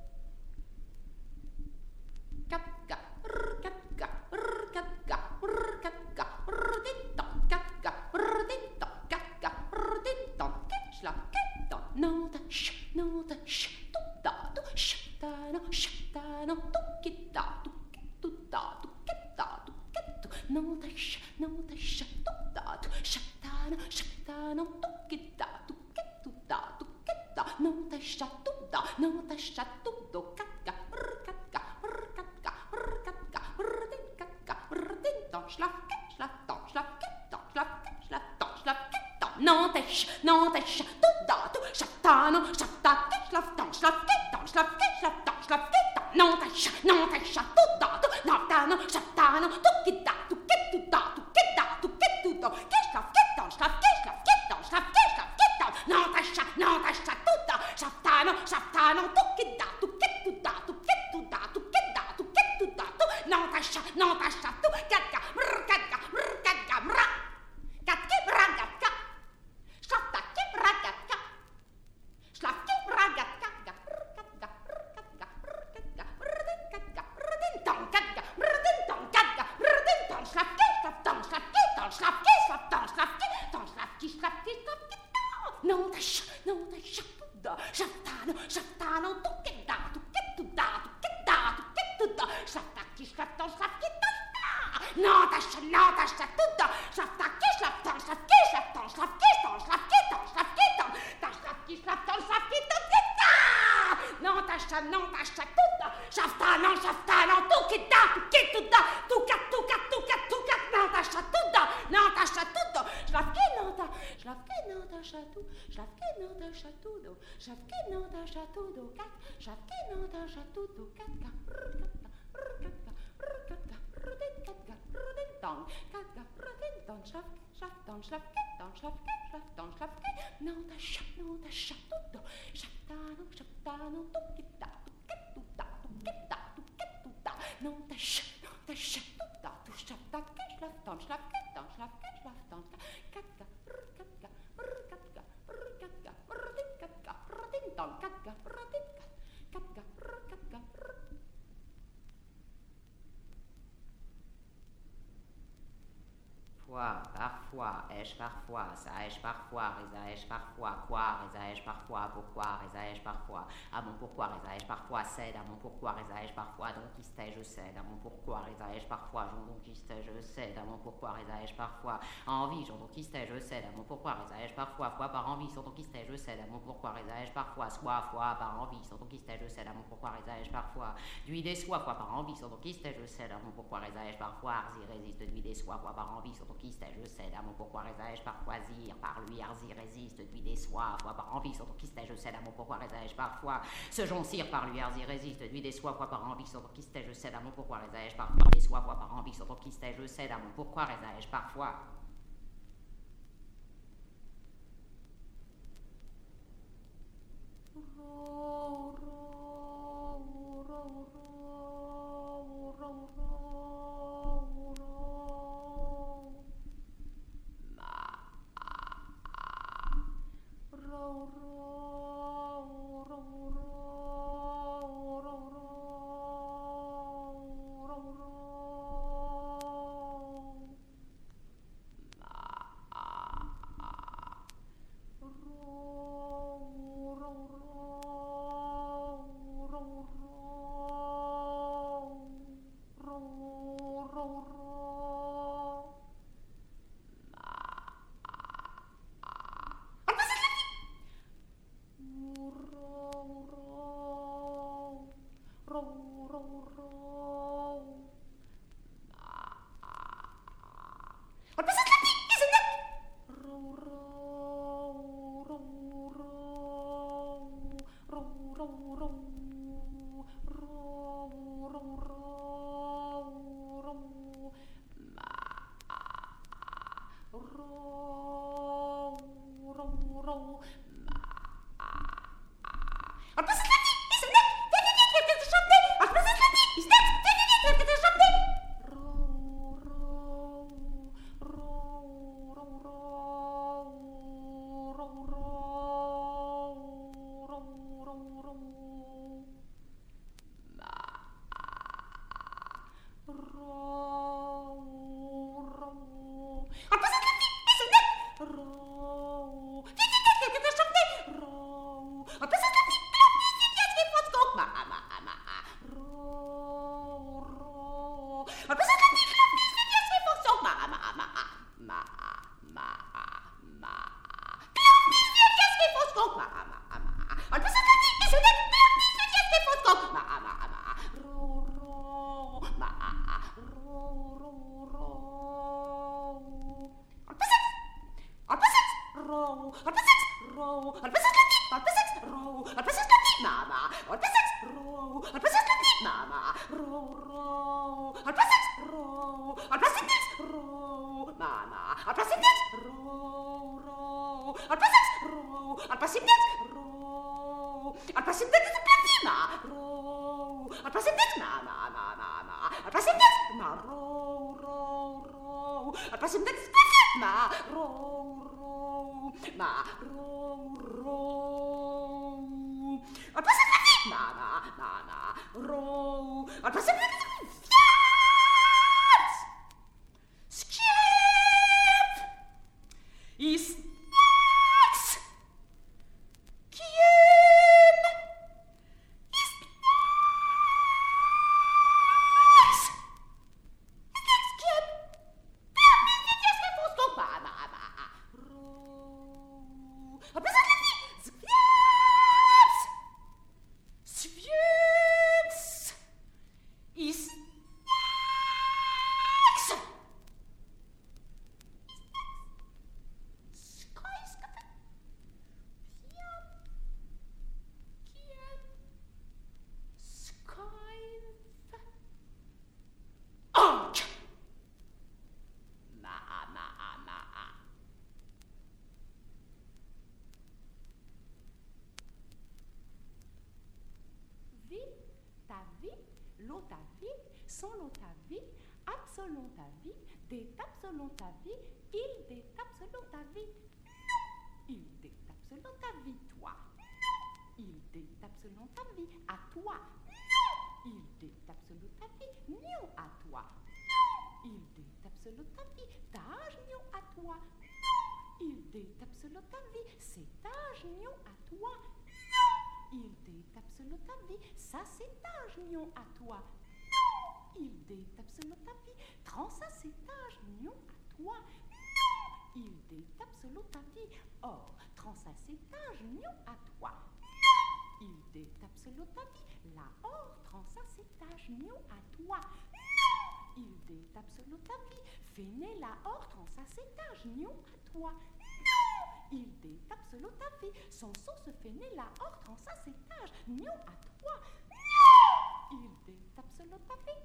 Kittu, nota, sh, nota, sh, tutta, tu, sh, ta, no, sh, ta, no, tu, kitta, tu, kittu, ta, tu, kitta, nota, sh, tutta, nota, sh, tutto, katka, rr, katka, katka, katka, katka, din, don, schlaf, schlaf, schlaf, schlaf, schlaf, schlaf, tu, no, sh, ta, ket, schlaf, don, schlaf, ket, schlaf, schlaf, schlaf, fitta, non tesha, non tesha, tutto, naftano, shaftano, tukita, tukituta, tukita, tukituto, kishka, fitta, shka, kishka, fitta, shka, kishka, fitta, non tesha, non tesha, tutto, shaftano, shaftano, tukita, tukituta, tukituta, tukita, tukituta, non tesha, non tesha, tukita, chatou, do, kat, schlafke, non ta chatou, do, kat, ka, brr, kat, ka, brr, kat, ka, brr, kat, ka, brr, din, kat, ka, brr, din, tong, kat, ka, brr, din, tong, schlafke, schlaftong, schlafke, tong, schlafke, schlaftong, schlafke, non ta cha, Wow. Parfois, ai-je parfois, ça ai-je parfois, risa ai-je parfois, quoi, risa ai-je parfois, pourquoi, risa ai-je parfois, à mon pourquoi, risa ai-je parfois, cède, à mon pourquoi, risa ai-je parfois, donc qui stait, je cède, à mon pourquoi, risa ai-je parfois, j'en donc qui stait, je cède, à mon pourquoi, risa ai-je parfois, envie, j'en donc qui stait, je cède, à mon pourquoi, risa ai-je parfois, fois par envie, sans donc qui stait, je cède, à mon pourquoi, risa ai-je parfois, soit, fois par envie, sans donc qui stait, je cède, à mon pourquoi, risa ai-je parfois, d'huile des soies, fois par envie, sans donc qui stait, je cède, à mon pourquoi, risa ai-je parfois, résiste, d'huile des soies, fois par envie, sans donc qui stait, je cède, pourquoi résais-je par par lui arzi résiste depuis des soirs, par envie, sans quistais je sais d'amour pourquoi résais-je parfois, ce joncir par lui arzi résiste depuis des soirs, par envie, sans quistais je sais d'amour pourquoi résais-je parfois, des soirs, fois par envie, sans quistais je sais d'amour pourquoi résais-je parfois. a pa sem dit ma, ma, ma, ma, ma, a pa sem dit ma, row, row, row, a pa sem dit spet ma, row, row, ma, row, row, a pa sem dit ma, ma, ma, ma, row, a pa sem dit absolutamente, ça c'est agnion à toi. Non, il est absolutamente, trans ça c'est agnion à toi. Non, il est absolutamente, or trans ça c'est agnion à toi. Non, il est absolutamente, la oh, or trans ça c'est agnion à toi. Non, il est absolutamente, fene la oh, or trans ça c'est agnion à toi. Il détape l'autre vie. Son saut se fait né la horte en sa étage. Nion à trois. Nion Il détape l'autre vie.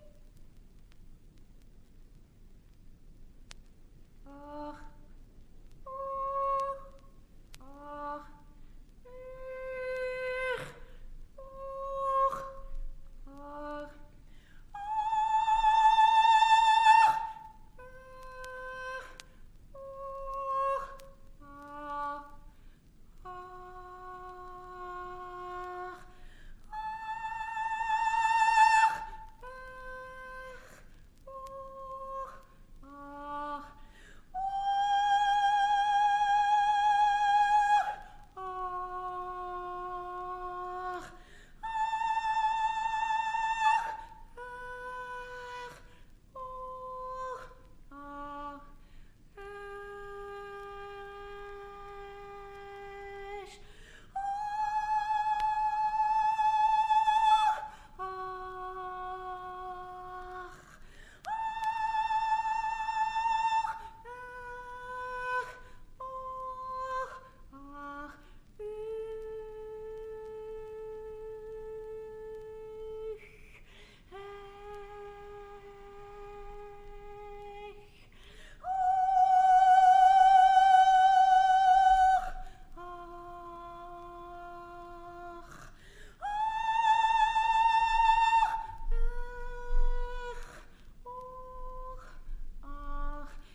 Or.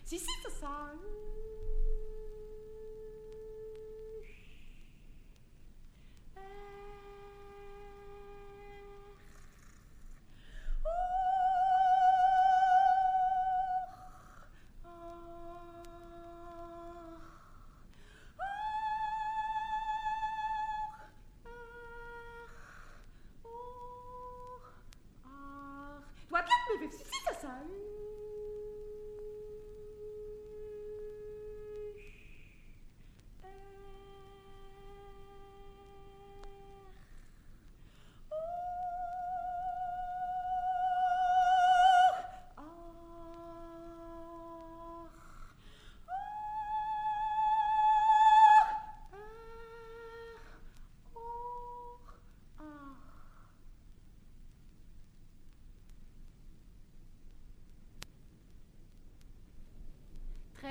Si, si, c'est ça.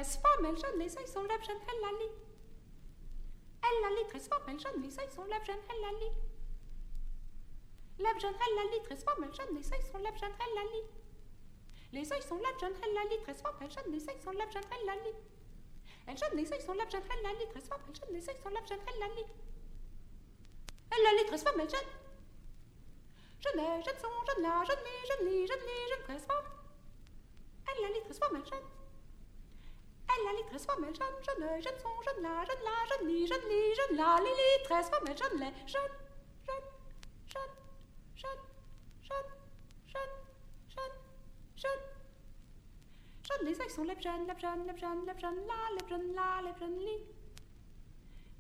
transforme el jaune, les oeils sont lèvres, jeune, elle la lit. Elle la lit, transforme el jaune, les oeils sont lèvres, jeune, elle la lit. Lèvres, elle la lit, les sont lèvres, jeune, elle la. Les sont lèvres, jeune, elle la lit, transforme el jaune, les sont lèvres, jeune, elle la lit. Elle jaune, les sont lèvres, jeune, elle la lit, les elle. Elle les, jeune les, jeune. Elle la lit, transforme el jaune jeune. Elle la lit, très soif, elle jeune, jeune jeune son, jeune là, jeune là, jeune jeune jeune très soif, elle jeune l'est, jeune, jeune, jeune, jeune, jeune, jeune, jeune, jeune. Jeune, les lèvres jeunes, là, lèvres jeunes, li.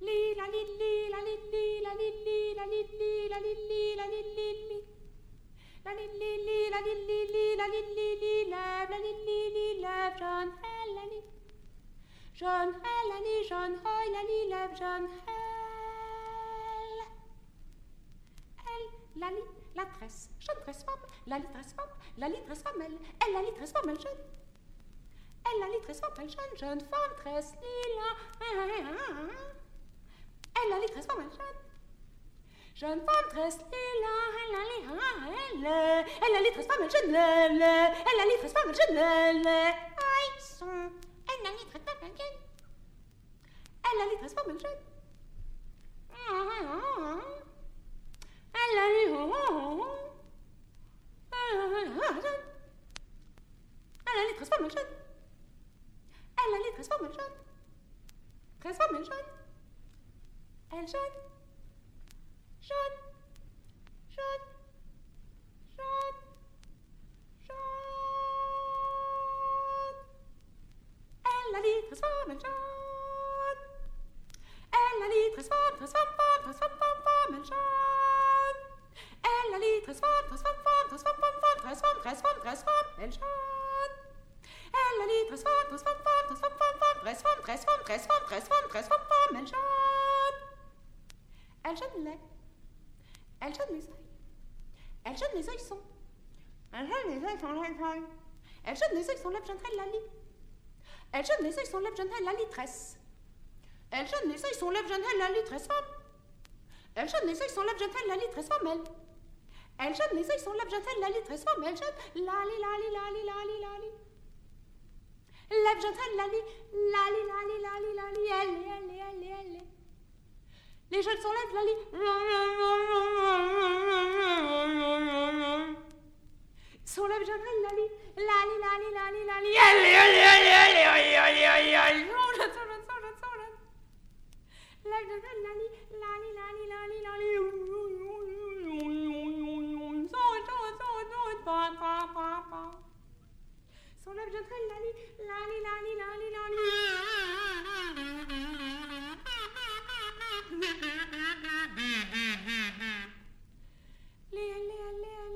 La, li, li, la, li, li, la, li, li, la, li, li, la, li, li, la, li, li, li. La, li, li, li, la, li, li, li, la, li, li, li, la, li, li, li, jeune, la. John Hell, Annie, John Hoyle, Annie, Lev, John Hell. Elle, Lali, la tresse, John tresse femme, Lali tresse femme, Lali tresse femme, elle, elle, Lali tresse femme, elle, jeune. Elle, Lali tresse femme, elle, jeune, jeune femme, tresse, lila. Ah, ah, ah, elle, Lali tresse femme, elle, jeune. Jeune femme tresse lila, elle, Lali, elle, elle, Lali tresse femme, elle, jeune, elle, elle, Lali tresse femme, elle, jeune, elle, elle, elle n'a ni très pas mal. Elle a ni très pas mal. Elle a ni très. Elle a ni très pas mal. Elle a ni très pas mal Elle jeune. Jeune. Jeune. Ella li trasforma il John. Ella li trasforma, trasforma, trasforma, trasforma il John. Ella li trasforma, trasforma, trasforma, trasforma, trasforma, trasforma il John. Ella li trasforma, trasforma, trasforma, trasforma, trasforma, trasforma, trasforma, trasforma il John. Elle jeune lait. Elle jeune les oeils. Elle jeune les oeils sont. Elle les oeils sont lèvres. Elle jeune les oeils sont lèvres, j'entraîne la lit. Elle jeune n'essaye son lèvre la litresse. Elle jeune n'essaye son lèvre la litresse femme. Elle jeune n'essaye son lèvre la litresse femme elle. Elle jeune son lèvre jeune la litresse femme elle. Lali lali lali lali lali. Lèvre jeune elle lali lali lali lali lali elle elle elle. Les jeunes sont. سولا بجنها لالي لالي لالي لالي لالي يلي يلي يلي لالي لالي لالي لالي لالي لالي لالي لالي لالي لالي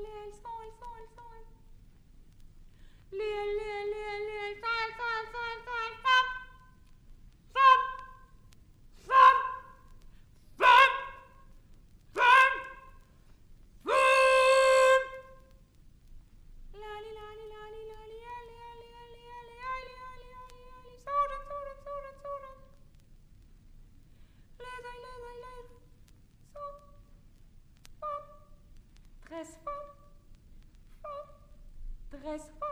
Gracias.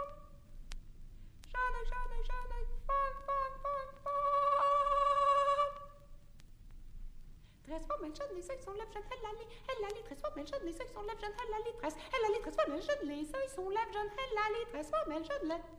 men skjønner seg som lev, skjønn hella li, hella li tres, men skjønner seg som lev, skjønn hella li tres, hella li tres, men skjønner seg som lev, skjønn hella li tres, men skjønner